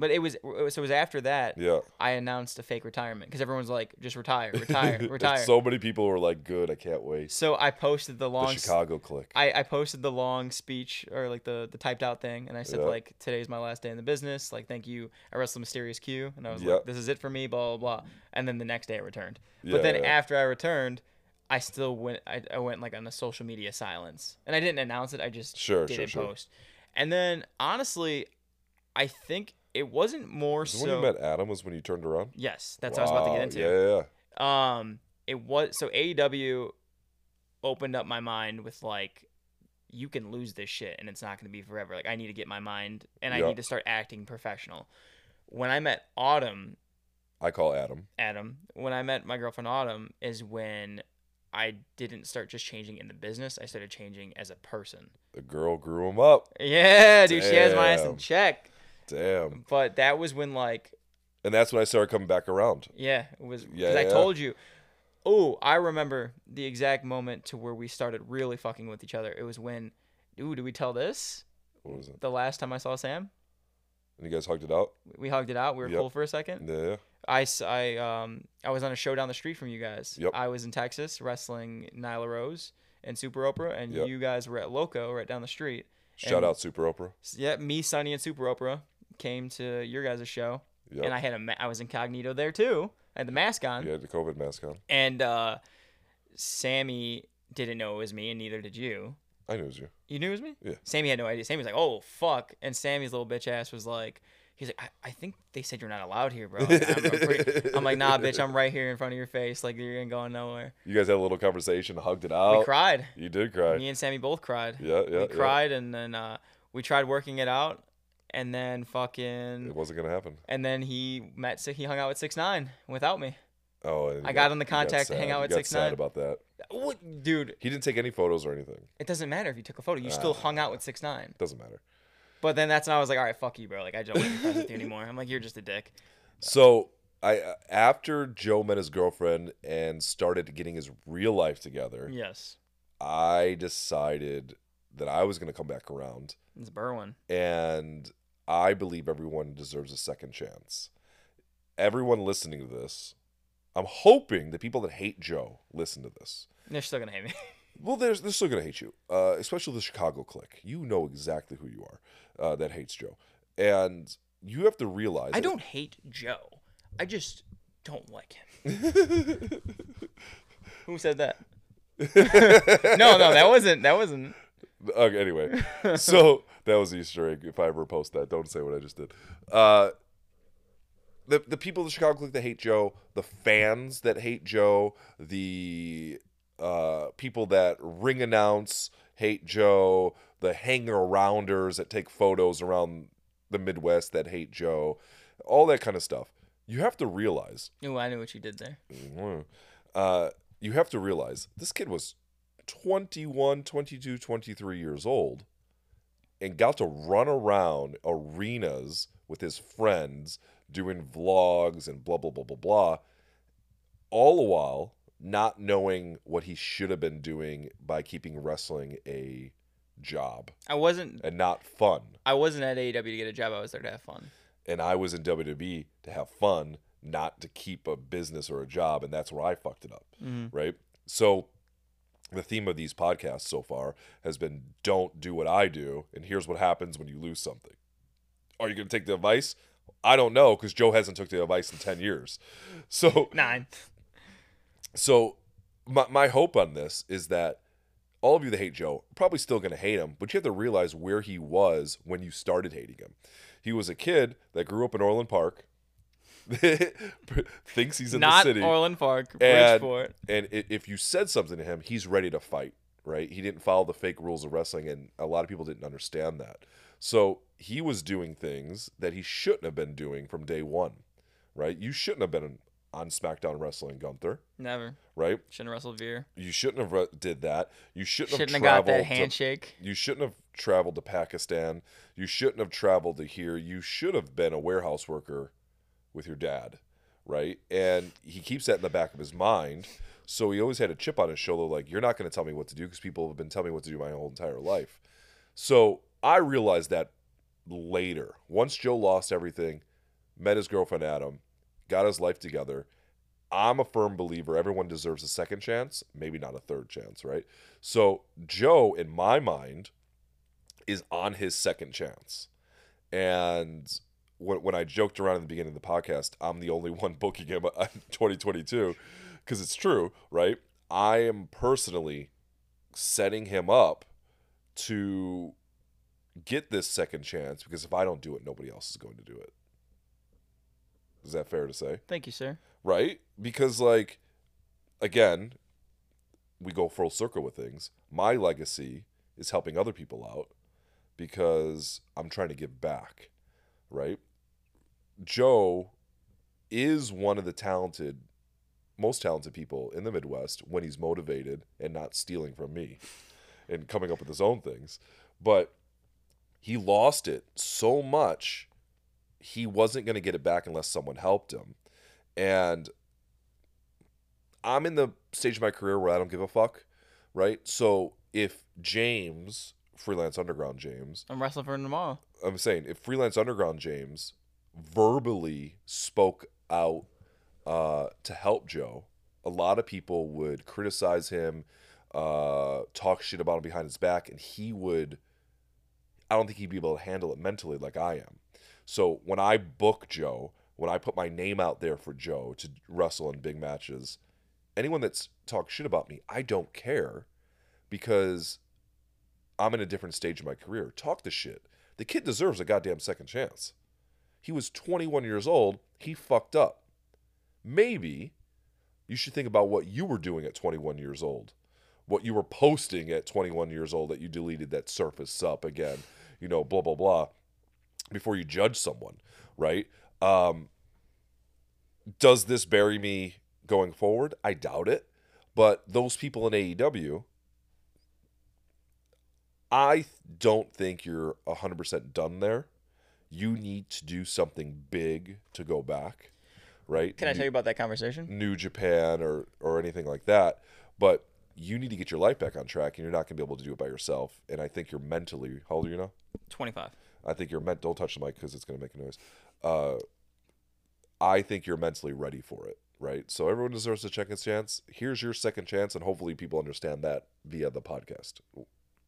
But it was. So it was after that
yeah.
I announced a fake retirement because everyone's like, just retire, retire, retire.
so many people were like, "Good, I can't wait."
So I posted the
The
long. s-
Chicago click.
I, I posted the long speech or like the, the typed out thing and I said
Yeah.
like today's my last day in the business like thank you I wrestled Mysterious Q and I was
Yeah.
like this is it for me blah blah blah and then the next day I returned
Yeah,
but then
yeah.
after I returned I still went I, I went like on a social media silence and I didn't announce it I just
Sure,
did
sure,
it
sure.
post and then honestly I think it wasn't more
Was
so
when you met Adam? Was when you turned around?
yes that's what I was about to get into
Yeah, yeah, yeah.
um it was so AEW opened up my mind with like you can lose this shit and it's not going to be forever like I need to get my mind and I need to start acting professional when I met Autumn
I call Adam.
Adam when I met my girlfriend Autumn is when I didn't start just changing in the business I started changing as a person
The girl grew him up.
yeah dude she has my ass in check
Damn.
but that was when like
And that's when I started coming back around.
Yeah, it was because
Yeah,
I told you. Oh, I remember the exact moment to where we started really fucking with each other. It was when, ooh, do we tell this?
What was it?
The last time I saw Sam,
And you guys hugged it out.
we hugged it out. We were
Yep.
cool for a second.
Yeah.
I, I, um, I was on a show down the street from you guys.
Yep.
I was in Texas wrestling Nyla Rose and Super Oprah, and
Yep.
you guys were at Loco right down the street.
Shout
And-
out Super Oprah.
Yeah, me, Sonny, and Super Oprah came to your guys' show,
Yep.
and I had a, ma- I was incognito there too. I had the mask on.
You had the COVID mask on.
And uh, Sammy didn't know it was me, and neither did you.
I knew it was you.
You knew it was me?
Yeah.
Sammy had no idea. Sammy was like, "Oh fuck," and Sammy's little bitch ass was like, "He's like, I, I think they said you're not allowed here, bro." I'm, I'm pretty- I'm like, "Nah, bitch, I'm right here in front of your face. Like you ain't going nowhere."
You guys had a little conversation, hugged it out.
We cried.
You did cry.
Me and Sammy both cried.
Yeah, yeah,
We
yeah.
cried, and then uh, we tried working it out, and then fucking It
wasn't gonna happen.
and then he met. He hung out with six nine without me.
Oh,
I got him the contact to hang out with 6ix9ine.
about that.
What, dude?
He didn't take any photos or anything.
It doesn't matter if you took a photo. You still
Ah.
hung out with six nine.
Doesn't matter.
But then that's when I was like, all right, fuck you, bro. Like I don't want to be friends with you anymore. I'm like, you're just a dick.
So I uh, after Joe met his girlfriend and started getting his real life together,
Yes,
I decided that I was going to come back around,
it's Berwyn.
and I believe everyone deserves a second chance. Everyone listening to this, I'm hoping the people that hate Joe listen to this.
They're still gonna hate me.
Well, there's they're still gonna hate you, uh, especially the Chicago clique. You know exactly who you are uh, that hates Joe, and you have to realize.
I don't hate Joe. I just don't like him. Who said that? no, no, that wasn't. That wasn't.
Okay, anyway, so that was Easter egg. If I ever post that, don't say what I just did. Uh, the the people of the Chicago clique that hate Joe, the fans that hate Joe, the uh, people that ring announce hate Joe, the hanger arounders that take photos around the Midwest that hate Joe, all that kind of stuff. You have to realize
Oh, I knew what you did there.
uh, you have to realize this kid was 21, 22, 23 years old and got to run around arenas with his friends doing vlogs and blah, blah, blah, blah, blah, all the while not knowing what he should have been doing by keeping wrestling a job
I wasn't.
and not fun.
I wasn't at AEW to get a job. I was there to have fun.
and I was in WWE to have fun, not to keep a business or a job, and that's where I fucked it up, mm-hmm. right? So, the theme of these podcasts so far has been don't do what I do, and here's what happens when you lose something. Are you going to take the advice? I don't know because Joe hasn't took the advice in ten years. So,
Nine.
so my my hope on this is that all of you that hate Joe probably still going to hate him, but you have to realize where he was when you started hating him. He was a kid that grew up in Orland Park, thinks he's in
Not
the city, Not
Orland Park.
and,
Bridgeport.
and if you said something to him, he's ready to fight. Right? He didn't follow the fake rules of wrestling, and a lot of people didn't understand that. So he was doing things that he shouldn't have been doing from day one. Right? You shouldn't have been on SmackDown Wrestling, Gunther.
Never.
Right?
Shouldn't have wrestled Veer.
You shouldn't have re- did that. You shouldn't,
Shouldn't
have
have got that handshake.
To, you shouldn't have traveled to Pakistan. You shouldn't have traveled to here. You should have been a warehouse worker with your dad, right? And he keeps that in the back of his mind. So he always had a chip on his shoulder, like you're not going to tell me what to do because people have been telling me what to do my whole entire life. So I realized that later. Once Joe lost everything, met his girlfriend Adam, got his life together. I'm a firm believer everyone deserves a second chance, maybe not a third chance, right? So Joe, in my mind, is on his second chance. And when, when I joked around in the beginning of the podcast, I'm the only one booking him uh, in 2022 because it's true, right? I am personally setting him up to get this second chance because if I don't do it, nobody else is going to do it. Is that fair to say?
Thank you, sir.
right? Because like again, we go full circle with things. My legacy is helping other people out because I'm trying to give back, right? Joe is one of the talented most talented people in the Midwest when he's motivated and not stealing from me and coming up with his own things. But he lost it so much he wasn't going to get it back unless someone helped him. And I'm in the stage of my career where I don't give a fuck, right? So if James, freelance underground James,
I'm wrestling for him tomorrow.
I'm saying if freelance underground James verbally spoke out uh, to help Joe, a lot of people would criticize him, uh, talk shit about him behind his back, and he would. I don't think he'd be able to handle it mentally like I am. So when I book Joe, when I put my name out there for Joe to wrestle in big matches, anyone that's talked shit about me, I don't care because I'm in a different stage of my career. Talk the shit. The kid deserves a goddamn second chance. He was 21 years old. He fucked up. Maybe you should think about what you were doing at 21 years old, what you were posting at 21 years old that you deleted that surface up again, you know, blah, blah, blah, before you judge someone, right? Um, does this bury me going forward? I doubt it. But those people in AEW, I don't think you're 100% done there. You need to do something big to go back, right?
Can I tell you about that conversation?
New Japan or or anything like that, but you need to get your life back on track and you're not going to be able to do it by yourself. And I think you're mentally, how old are you now?
25.
I think you're meant. Don't touch the mic because it's going to make a noise. Uh, I think you're mentally ready for it, right? So everyone deserves a second chance. Here's your second chance, and hopefully people understand that via the podcast.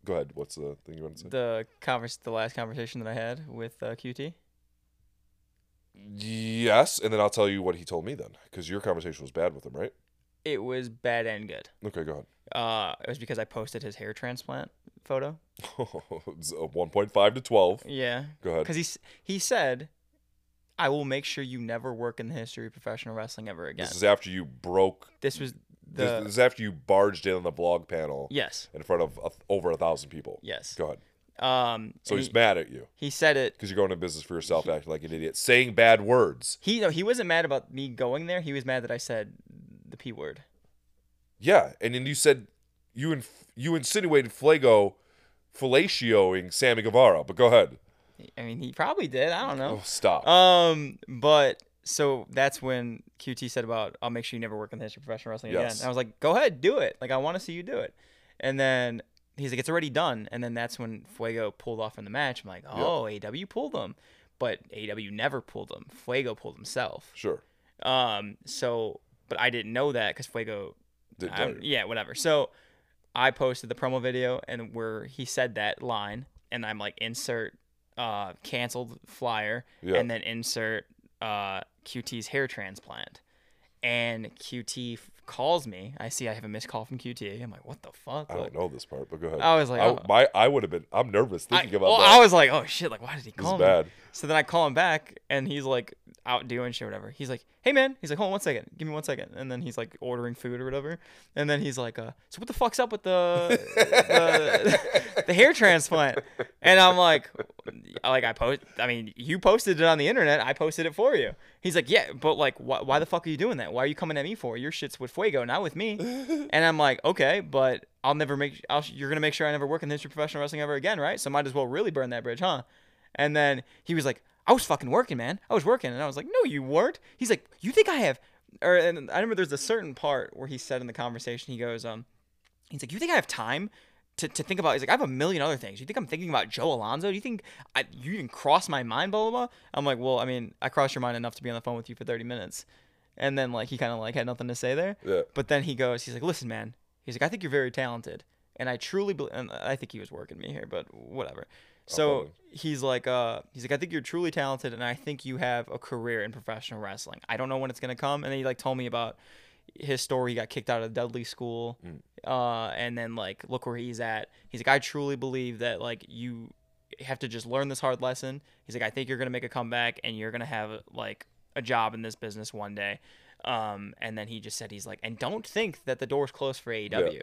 Go ahead. What's the thing you want to say?
The converse, the last conversation that I had with uh, QT.
yes, and then I'll tell you what he told me then, because your conversation was bad with him, right?
It was bad and good.
Okay, go ahead.
Uh, it was because I posted his hair transplant photo.
it's a 1.5 to 12.
Yeah.
Go ahead.
Because he he said, "I will make sure you never work in the history of professional wrestling ever again."
This is after you broke.
This was the
this is after you barged in on the vlog panel
yes,
in front of a, over a thousand people.
yes.
Go ahead.
Um,
So he's
he,
mad at you.
he said it.
because you're going to business for yourself, acting like an idiot, saying bad words.
He no, he wasn't mad about me going there. He was mad that I said the p word.
Yeah, and then you said you inf- you insinuated Flago fellatioing Sammy Guevara, but go ahead.
I mean, he probably did. I don't know.
Oh, stop.
Um, but so that's when QT said about I'll make sure you never work in the history of professional wrestling again. And I was like, go ahead, do it. Like I want to see you do it. And then he's like, it's already done. And then that's when Fuego pulled off in the match. I'm like, oh, AW pulled him, but AW never pulled him. Fuego pulled himself.
sure.
Um, so but I didn't know that because Fuego.
Didn't
I'm-
tell you.
yeah, whatever. So I posted the promo video and where he said that line, and I'm like, insert uh canceled flyer,
Yeah.
and then insert uh QT's hair transplant. And QT f- calls me. I see I have a missed call from QT. I'm like, what the fuck?
I don't know this part, but go ahead.
I was like,
I,
oh.
my, I would have been. I'm nervous
I,
thinking about
well,
that.
I was like, oh shit, like why did he
This
call
is
me?
bad.
So then I call him back, and he's like out doing shit, whatever. He's like, "Hey man," he's like, "Hold on one second, give me one second. And then he's like ordering food or whatever. And then he's like, uh, "So what the fuck's up with the the, the hair transplant?" And I'm like, "Like I post, I mean, you posted it on the internet. I posted it for you." He's like, "Yeah, but like, wh- why the fuck are you doing that? Why are you coming at me for? Your shit's with Fuego, not with me." And I'm like, "Okay, but I'll never make. I'll, you're gonna make sure I never work in the history of professional wrestling ever again, right? So might as well really burn that bridge, huh?" And then he was like, I was fucking working, man. I was working. And I was like, no, you weren't. He's like, you think I have. Or, and I remember there's a certain part where he said in the conversation, he goes, um, he's like, you think I have time to, to think about? He's like, I have a million other things. You think I'm thinking about Joe Alonzo? Do you think I, you even cross my mind, blah, blah, blah? I'm like, well, I mean, I crossed your mind enough to be on the phone with you for 30 minutes. And then, like, he kind of, like, had nothing to say there.
Yeah.
But then he goes, he's like, listen, man. He's like, I think you're very talented. And I truly believe, and I think he was working me here, but whatever. So he's like, uh, he's like, I think you're truly talented, and I think you have a career in professional wrestling. I don't know when it's gonna come. And then he like told me about his story. He got kicked out of Dudley School, uh, and then like look where he's at. He's like, I truly believe that like you have to just learn this hard lesson. He's like, I think you're gonna make a comeback, and you're gonna have like a job in this business one day. Um, and then he just said, he's like, and don't think that the door's closed for AEW.
Yeah.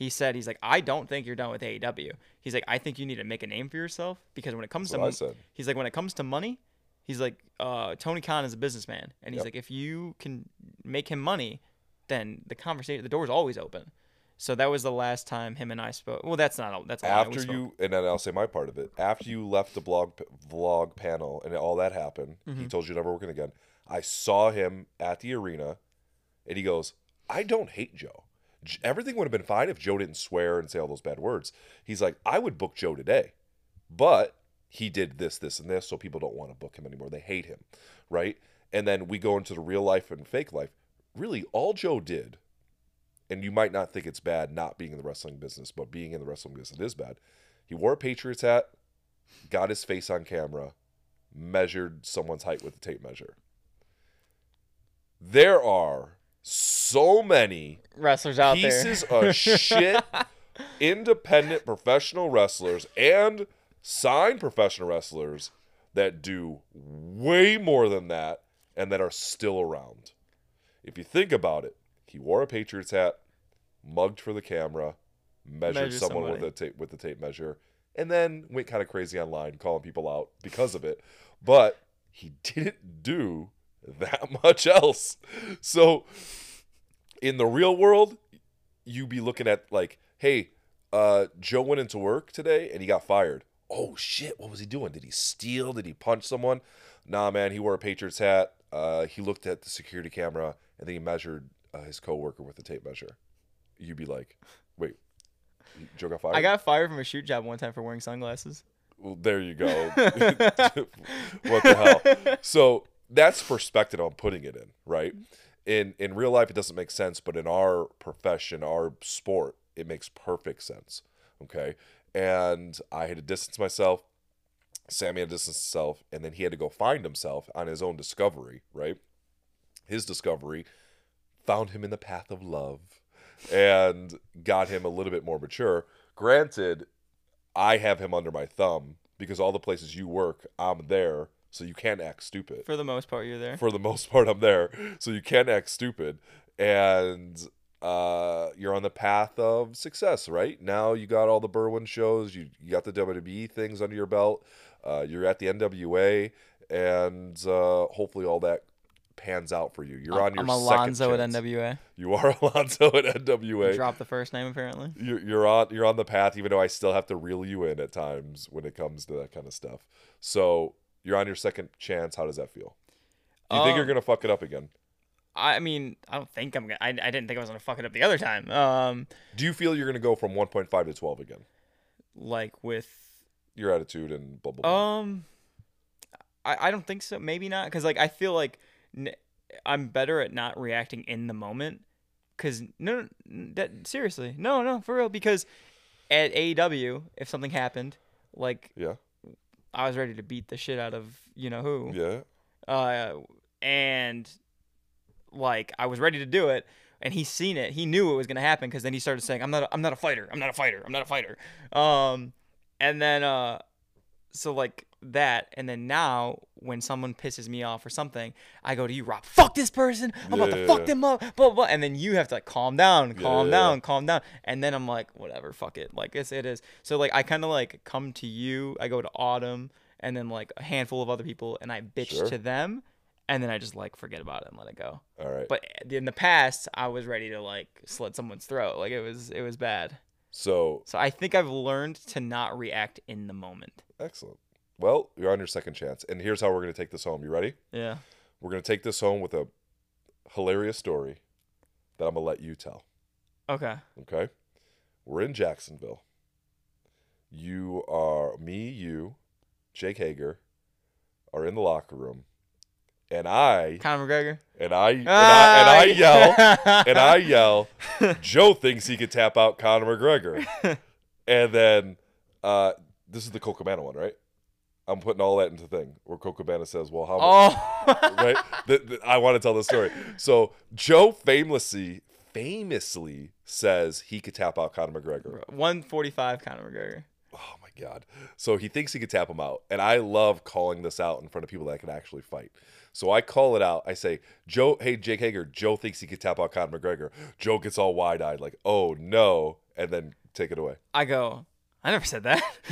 He said, he's like, I don't think you're done with AEW. He's like, I think you need to make a name for yourself because when it comes
That's
to
what I
mon-
said.
he's like, when it comes to money, he's like, uh, Tony Khan is a businessman, and he's
Yep.
like, if you can make him money, then the conversation, the door's always open. So that was the last time him and I spoke. Well, that's not that's all.
After you, and then I'll say my part of it. After you left the blog vlog panel and all that happened,
Mm-hmm.
he told you never working again. I saw him at the arena, and he goes, "I don't hate Joe. Everything would have been fine if Joe didn't swear and say all those bad words." He's like, "I would book Joe today, but he did this, this, and this, so people don't want to book him anymore. They hate him, right?" And then we go into the real life and fake life. Really, all Joe did and you might not think it's bad not being in the wrestling business, but being in the wrestling business is bad. He wore a Patriots hat, got his face on camera, measured someone's height with a tape measure. There are so many
wrestlers out there.
pieces
there.
of shit independent professional wrestlers and signed professional wrestlers that do way more than that and that are still around. If you think about it, he wore a Patriots hat, mugged for the camera, measured
Measured
someone
somebody.
with a tape with the tape measure, and then went kind of crazy online calling people out because of it. But he didn't do that much else. So in the real world, you be looking at like, hey, uh, Joe went into work today and he got fired. Oh shit! What was he doing? Did he steal? Did he punch someone? Nah, man. He wore a Patriots hat. Uh, he looked at the security camera and then he measured uh, his coworker with a tape measure. You'd be like, wait, Joe got fired.
I got fired from a shoot job one time for wearing sunglasses.
Well, there you go. what the hell? So that's perspective I'm putting it in, right? Mm-hmm. In in real life, it doesn't make sense, but in our profession, our sport, it makes perfect sense. Okay, and I had to distance myself. Sammy had to distance himself, and then he had to go find himself on his own discovery, right? His discovery found him in the path of love and got him a little bit more mature. Granted, I have him under my thumb because all the places you work, I'm there, so you can't act stupid.
For the most part, you're there.
For the most part, I'm there, so you can't act stupid, and uh, you're on the path of success. Right now, you got all the Berwyn shows, you you got the WWE things under your belt, uh, you're at the NWA, and uh, hopefully all that pans out for you. You're on your
I'm Alonzo at. NWA.
You are Alonzo at NWA.
Drop the first name apparently.
You're, you're on you're on the path, even though I still have to reel you in at times when it comes to that kind of stuff. So you're on your second chance. How does that feel? Do you think you're
Um,
gonna fuck it up again?
I mean, I don't think I'm gonna. I, I didn't think I was gonna fuck it up the other time. Um,
Do you feel you're gonna go from 1.5 to 12 again?
like with
Your attitude and blah blah. blah.
Um, I, I don't think so. Maybe not, because like I feel like n- I'm better at not reacting in the moment. Cause no, no, that seriously, no, no, for real. Because at AEW, if something happened, like
yeah,
I was ready to beat the shit out of you know who,
yeah.
uh, and like I was ready to do it, and he seen it. He knew it was gonna happen because then he started saying, "I'm not, a, I'm not a fighter. I'm not a fighter. I'm not a fighter." Um, and then uh, so like that, and then now when someone pisses me off or something, I go to you, Rob. Fuck this person. I'm about to
yeah,
fuck
yeah.
them up. Blah, blah. And then you have to like calm down, calm
yeah,
down,
yeah.
calm down. And then I'm like, whatever, fuck it. Like it's it is. So like I kind of like come to you. I go to Autumn, and then like a handful of other people, and I bitch
Sure.
to them, and then I just like forget about it and let it go.
All right.
But in the past, I was ready to like slit someone's throat. Like it was it was bad.
so
So I think I've learned to not react in the moment.
Excellent. Well, you're on your second chance, and here's how we're gonna take this home. You ready?
Yeah.
We're gonna take this home with a hilarious story that I'm gonna let you tell.
Okay.
Okay. We're in Jacksonville. You are me, you, Jake Hager, are in the locker room, and I
Conor McGregor.
and I and I, and I yell and I yell. Joe thinks he could tap out Conor McGregor, and then uh, this is the Colt Cabana one, right? I'm putting all that into the thing where Colt Cabana says, "Well, how?
Oh.
right? Th- th- I want to tell the story. So Joe famously, famously says he could tap out Conor McGregor.
145 Conor McGregor.
Oh my god! So he thinks he could tap him out, and I love calling this out in front of people that can actually fight. So I call it out. I say, Joe, hey Jake Hager, Joe thinks he could tap out Conor McGregor. Joe gets all wide eyed, like, oh no, and then take it away.
I go. I never said that.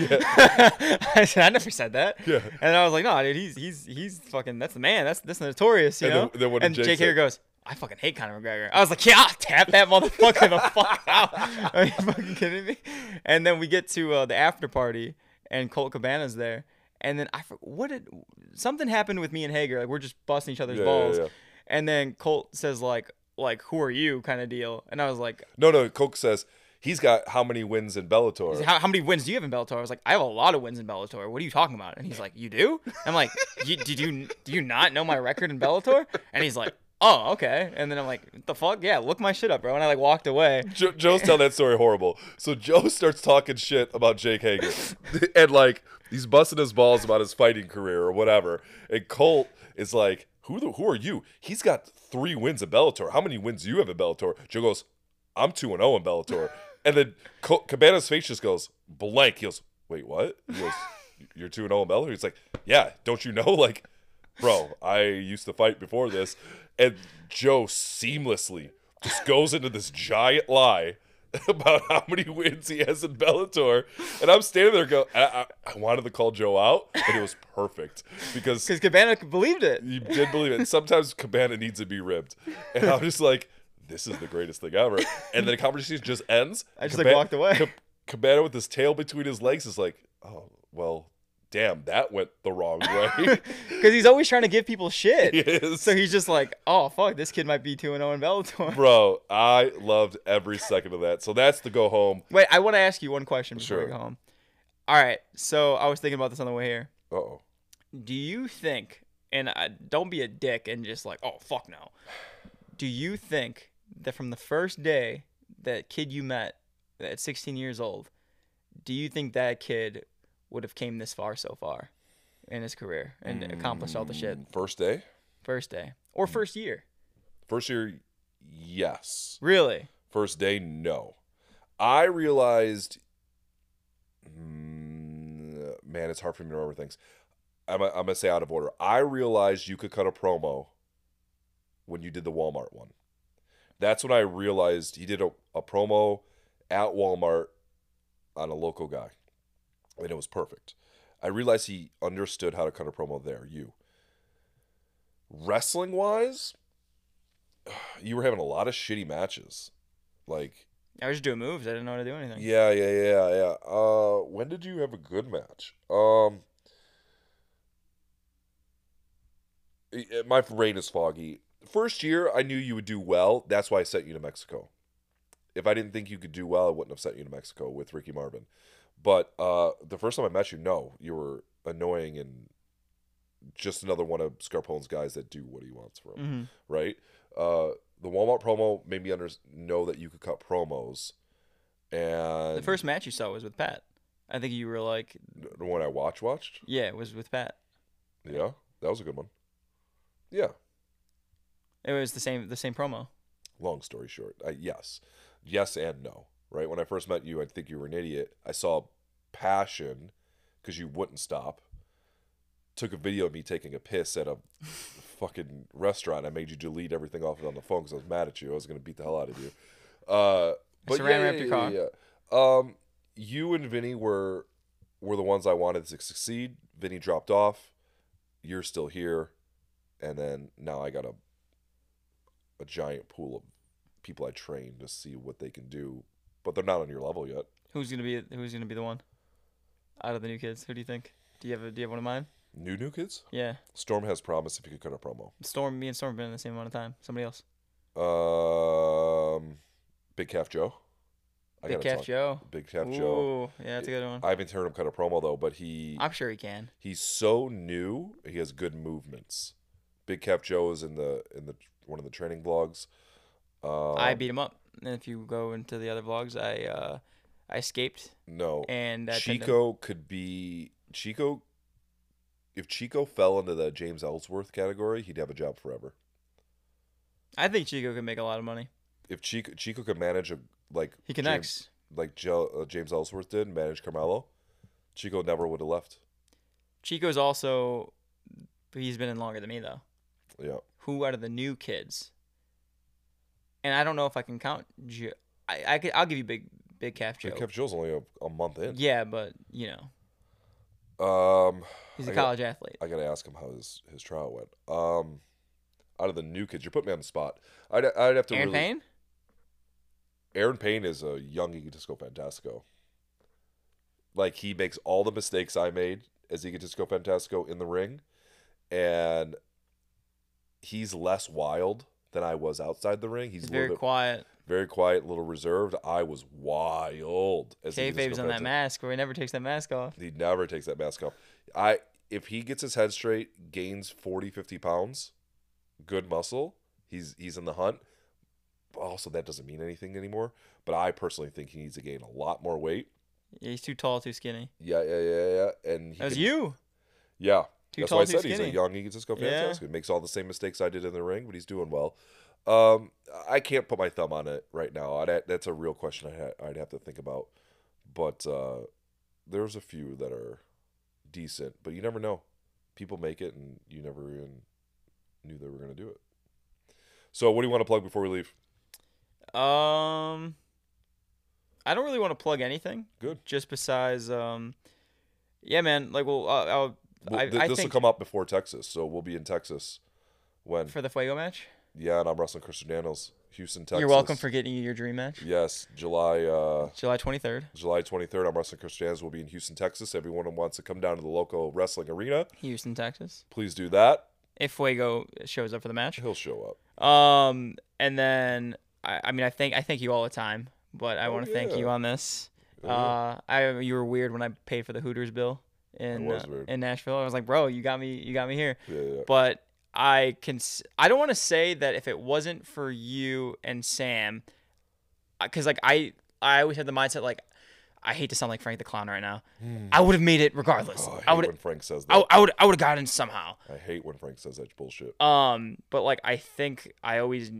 I said I never said that.
Yeah.
And I was like, no, dude, he's he's he's fucking. That's the man. That's that's notorious, you
And
know.
then what
and
Jake?
Hager goes, I fucking hate Conor McGregor. I was like, yeah, I'll tap that motherfucker the fuck out. Are you fucking kidding me? And then we get to uh, the after party, and Colt Cabana's there, and then I what did something happened with me and Hager? Like we're just busting each other's
Yeah, yeah,
balls,
yeah.
and then Colt says like like who are you kind of deal, and I was like.
No, no. Colt says he's got how many wins in Bellator?
He's, How, how many wins do you have in Bellator? I was like, I have a lot of wins in Bellator. What are you talking about? And he's like, You do? I'm like, Did you do you not know my record in Bellator? And he's like, Oh, okay. And then I'm like, What the fuck? Yeah, look my shit up, bro. And I like walked away.
Jo- Joe's telling that story horrible. So Joe starts talking shit about Jake Hager, and like he's busting his balls about his fighting career or whatever. And Colt is like, "Who the, who are you? He's got three wins in Bellator. How many wins do you have in Bellator?" Joe goes, "I'm two and zero in Bellator." And then Cabana's face just goes blank. He goes, "Wait, what?" He goes, "You're two and oh zero in Bellator." He's like, "Yeah, don't you know?" Like, bro, I used to fight before this. And Joe seamlessly just goes into this giant lie about how many wins he has in Bellator. And I'm standing there go, I, I, I wanted to call Joe out, and it was perfect because
Because Cabana believed it.
you did believe it. And sometimes Cabana needs to be ribbed. And I'm just like, this is the greatest thing ever. And then the conversation just ends.
I just, like, walked away.
Cab- Cabana with his tail between his legs is like, oh well, damn, that went the wrong way.
Because he's always trying to give people shit.
He is.
So he's just like, oh fuck, this kid might be two and zero in Bellator.
Bro, I loved every second of that. So that's the go home.
Wait, I want to ask you one question before
Sure.
we go home. All right, so I was thinking about this on the way here.
Uh oh.
Do you think, and uh, don't be a dick and just like, oh fuck no. Do you think that from the first day that kid you met at 16 years old, do you think that kid would have came this far so far in his career and accomplished all the shit
First day?
first day or first year?
First year, yes.
Really?
First day, no. I realized, mm, man, it's hard for me to remember things. I'm, I'm gonna say out of order. I realized you could cut a promo when you did the Walmart one. That's when I realized he did a, a promo at Walmart on a local guy, and it was perfect. I realized he understood how to cut a promo there. You. Wrestling wise, you were having a lot of shitty matches. Like,
I was just doing moves. I didn't know how to do anything.
yeah, yeah, yeah, yeah. Uh, when did you have a good match? Um, my brain is foggy. First year, I knew you would do well. That's why I sent you to Mexico. If I didn't think you could do well, I wouldn't have sent you to Mexico with Ricky Marvin. But uh, the first time I met you, no, you were annoying and just another one of Scarpone's guys that do what he wants from him
hmm
right? Uh, the Walmart promo made me under- know that you could cut promos, and
The first match you saw was with Pat. I think you were like,
the one I watch watched,
yeah, it was with Pat.
yeah, that was a good one. Yeah.
It was the same the same promo.
Long story short, I, yes, yes and no. Right when I first met you, I think you were an idiot. I saw passion because you wouldn't stop. Took a video of me taking a piss at a fucking restaurant. I made you delete everything off it on the phone because I was mad at you. I was gonna beat the hell out of you. Uh, but yeah, yeah,
your
yeah, yeah. Um, you and Vinny were were the ones I wanted to succeed. Vinny dropped off. You're still here, and then now I got a giant pool of people I train to see what they can do, but they're not on your level yet.
Who's gonna be Who's gonna be the one out of the new kids? Who do you think? Do you have a, Do you have one in mind?
New new kids.
Yeah,
Storm has promise if you could cut a promo.
Storm. Me and Storm have been in the same amount of time. Somebody else.
Um, Big Calf Joe. I
Big Calf
talk-
Joe.
Big Calf Joe.
Ooh, yeah, that's a good one.
I haven't heard him cut a promo though, but he
I'm sure he can.
he's so new. He has good movements. Big Calf Joe is in the in the one of the training vlogs. Um,
I beat him up. And if you go into the other vlogs, I uh, I escaped
no
and uh.
Chico could be Chico. If Chico fell into the James Ellsworth category, he'd have a job forever.
I think Chico could make a lot of money.
If Chico Chico could manage a like
He
James,
connects.
like Joe, uh, James Ellsworth did, manage Carmella, Chico never would have left.
Chico's also he's been in longer than me though.
Yeah,
Who out of the new kids? And I don't know if I can count. Jo- I I could, I'll give you big big calf Joe.
Big Calf Joe's only a, a month in.
Yeah, but you know
Um,
he's
I
a
got-
college athlete.
I gotta ask him how his his trial went. Um, out of the new kids, you're putting me on the spot. I'd I'd have to
Aaron
really.
Payne.
Aaron Payne is a young egotistical fantastico. Like he makes all the mistakes I made as egotistical fantastico in the ring, and he's less wild than I was outside the ring. He's,
He's
a little
very
bit
quiet.
very quiet, a little reserved. I was wild as
Kayfabe's on that mask where he never takes that mask off.
He never takes that mask off. I if he gets his head straight, gains 40, 50 pounds, good muscle, he's he's in the hunt. Also, that doesn't mean anything anymore. But I personally think he needs to gain a lot more weight.
Yeah, he's too tall, too skinny.
Yeah, yeah, yeah, yeah. And he
That was
can-
you.
Yeah,
Too
that's
tall,
why I said he's a
skinny.
young
Yeah.
fantastic. He makes all the same mistakes I did in the ring, but he's doing well. Um, I can't put my thumb on it right now. I'd, that's a real question I ha- I'd have to think about. But uh, there's a few that are decent, but you never know. People make it, and you never even knew they were going to do it. So, what do you want to plug before we leave?
Um, I don't really want to plug anything.
Good.
Just besides, um, yeah, man. Like, well, I'll, I'll
Well,
I,
th-
I
this will come up before Texas, so we'll be in Texas when.
for the Fuego match.
Yeah, and I'm wrestling Christian Daniels. Houston, Texas.
You're welcome for getting you your dream match.
Yes, July uh,
July 23rd,
July 23rd. I'm wrestling Chris Jans. will be in Houston, Texas. Everyone who wants to come down to the local wrestling arena,
Houston, Texas.
please do that.
If Fuego shows up for the match.
He'll show up.
Um, and then I, I mean, I think I thank you all the time, but I
Oh,
want to thank you on this.
Yeah.
Uh, I you were weird when I paid for the Hooters bill in uh, in Nashville. I was like, bro, you got me, you got me here.
Yeah, yeah.
But I can, I don't want to say that if it wasn't for you and Sam, because like I, I always had the mindset like, I hate to sound like Frank the Clown right now. I would have made it regardless.
Oh, I hate
I would,
when Frank says that.
I, I would, I would have gotten somehow.
I hate when Frank says that bullshit.
Um, but like I think I always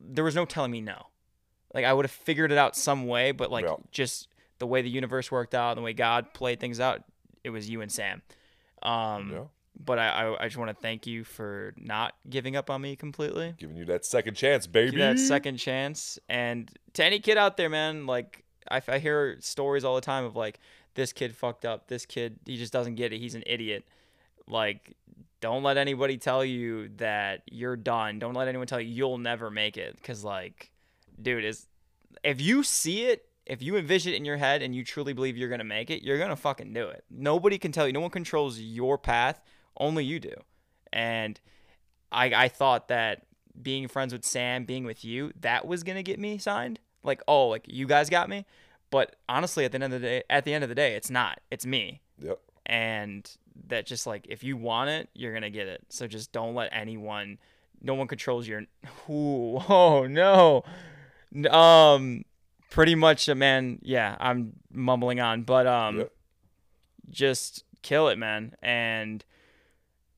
there was no telling me no. Like I would have figured it out some way, but like
Yeah.
just the way the universe worked out, and the way God played things out, it was you and Sam. Um,
Yeah.
but I I, I just want to thank you for not giving up on me completely.
Giving you that second chance, baby.
Give that second chance, and to any kid out there, man, like I, I hear stories all the time of like this kid fucked up, this kid he just doesn't get it, he's an idiot. Like don't let anybody tell you that you're done. Don't let anyone tell you you'll never make it cuz like dude is if you see it, if you envision it in your head and you truly believe you're going to make it, you're going to fucking do it. Nobody can tell you. No one controls your path, only you do. And I I thought that being friends with Sam, being with you, that was going to get me signed. Like, oh, like you guys got me. But honestly, at the end of the day, at the end of the day, it's not. It's me
Yep.
and that just like if you want it you're gonna get it so just don't let anyone no one controls your Ooh, oh no um pretty much uh, man yeah i'm mumbling on but um
Yep.
just kill it man and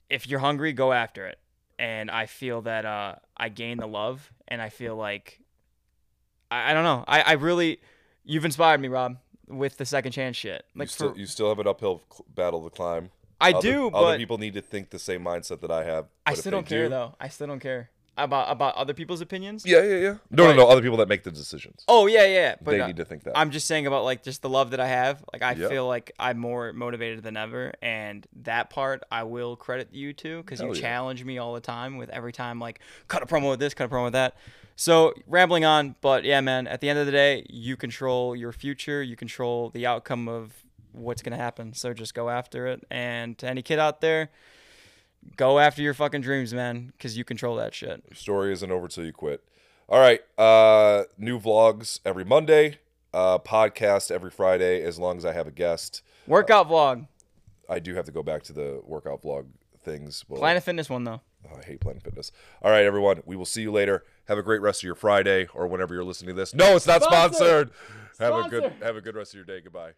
if you're hungry go after it and i feel that uh i gain the love and i feel like i, I don't know I, I really you've inspired me rob with the second chance shit
You
like
still,
for,
you still have an uphill battle to climb.
i
Other-
do
Other people need to think the same mindset that I have.
I
but
still don't care
do-
though. I still don't care about about other people's opinions.
Yeah, yeah, yeah. No,
But-
no, no. Other people that make the decisions.
Oh yeah, yeah. But
they
uh,
need to think that.
I'm just saying about like just the love that I have. Like I
Yep.
feel like I'm more motivated than ever, and that part I will credit you to because you
yeah.
challenge me all the time with every time like cut a promo with this, cut a promo with that. So rambling on, but yeah, man. At the end of the day, you control your future. You control the outcome of what's gonna happen. So just go after it. And to any kid out there, go after your fucking dreams, man, because you control that shit.
Your story isn't over till you quit. All right. Uh, new vlogs every Monday. Uh, podcast every Friday, as long as I have a guest.
Workout vlog.
I do have to go back to the workout vlog things. Well,
Planet Fitness one though.
Oh, I hate Planet Fitness. All right, everyone. We will see you later. Have a great rest of your Friday or whenever you're listening to this. No, it's not
Sponsor.
sponsored. Have a good have a good rest of your day. Goodbye.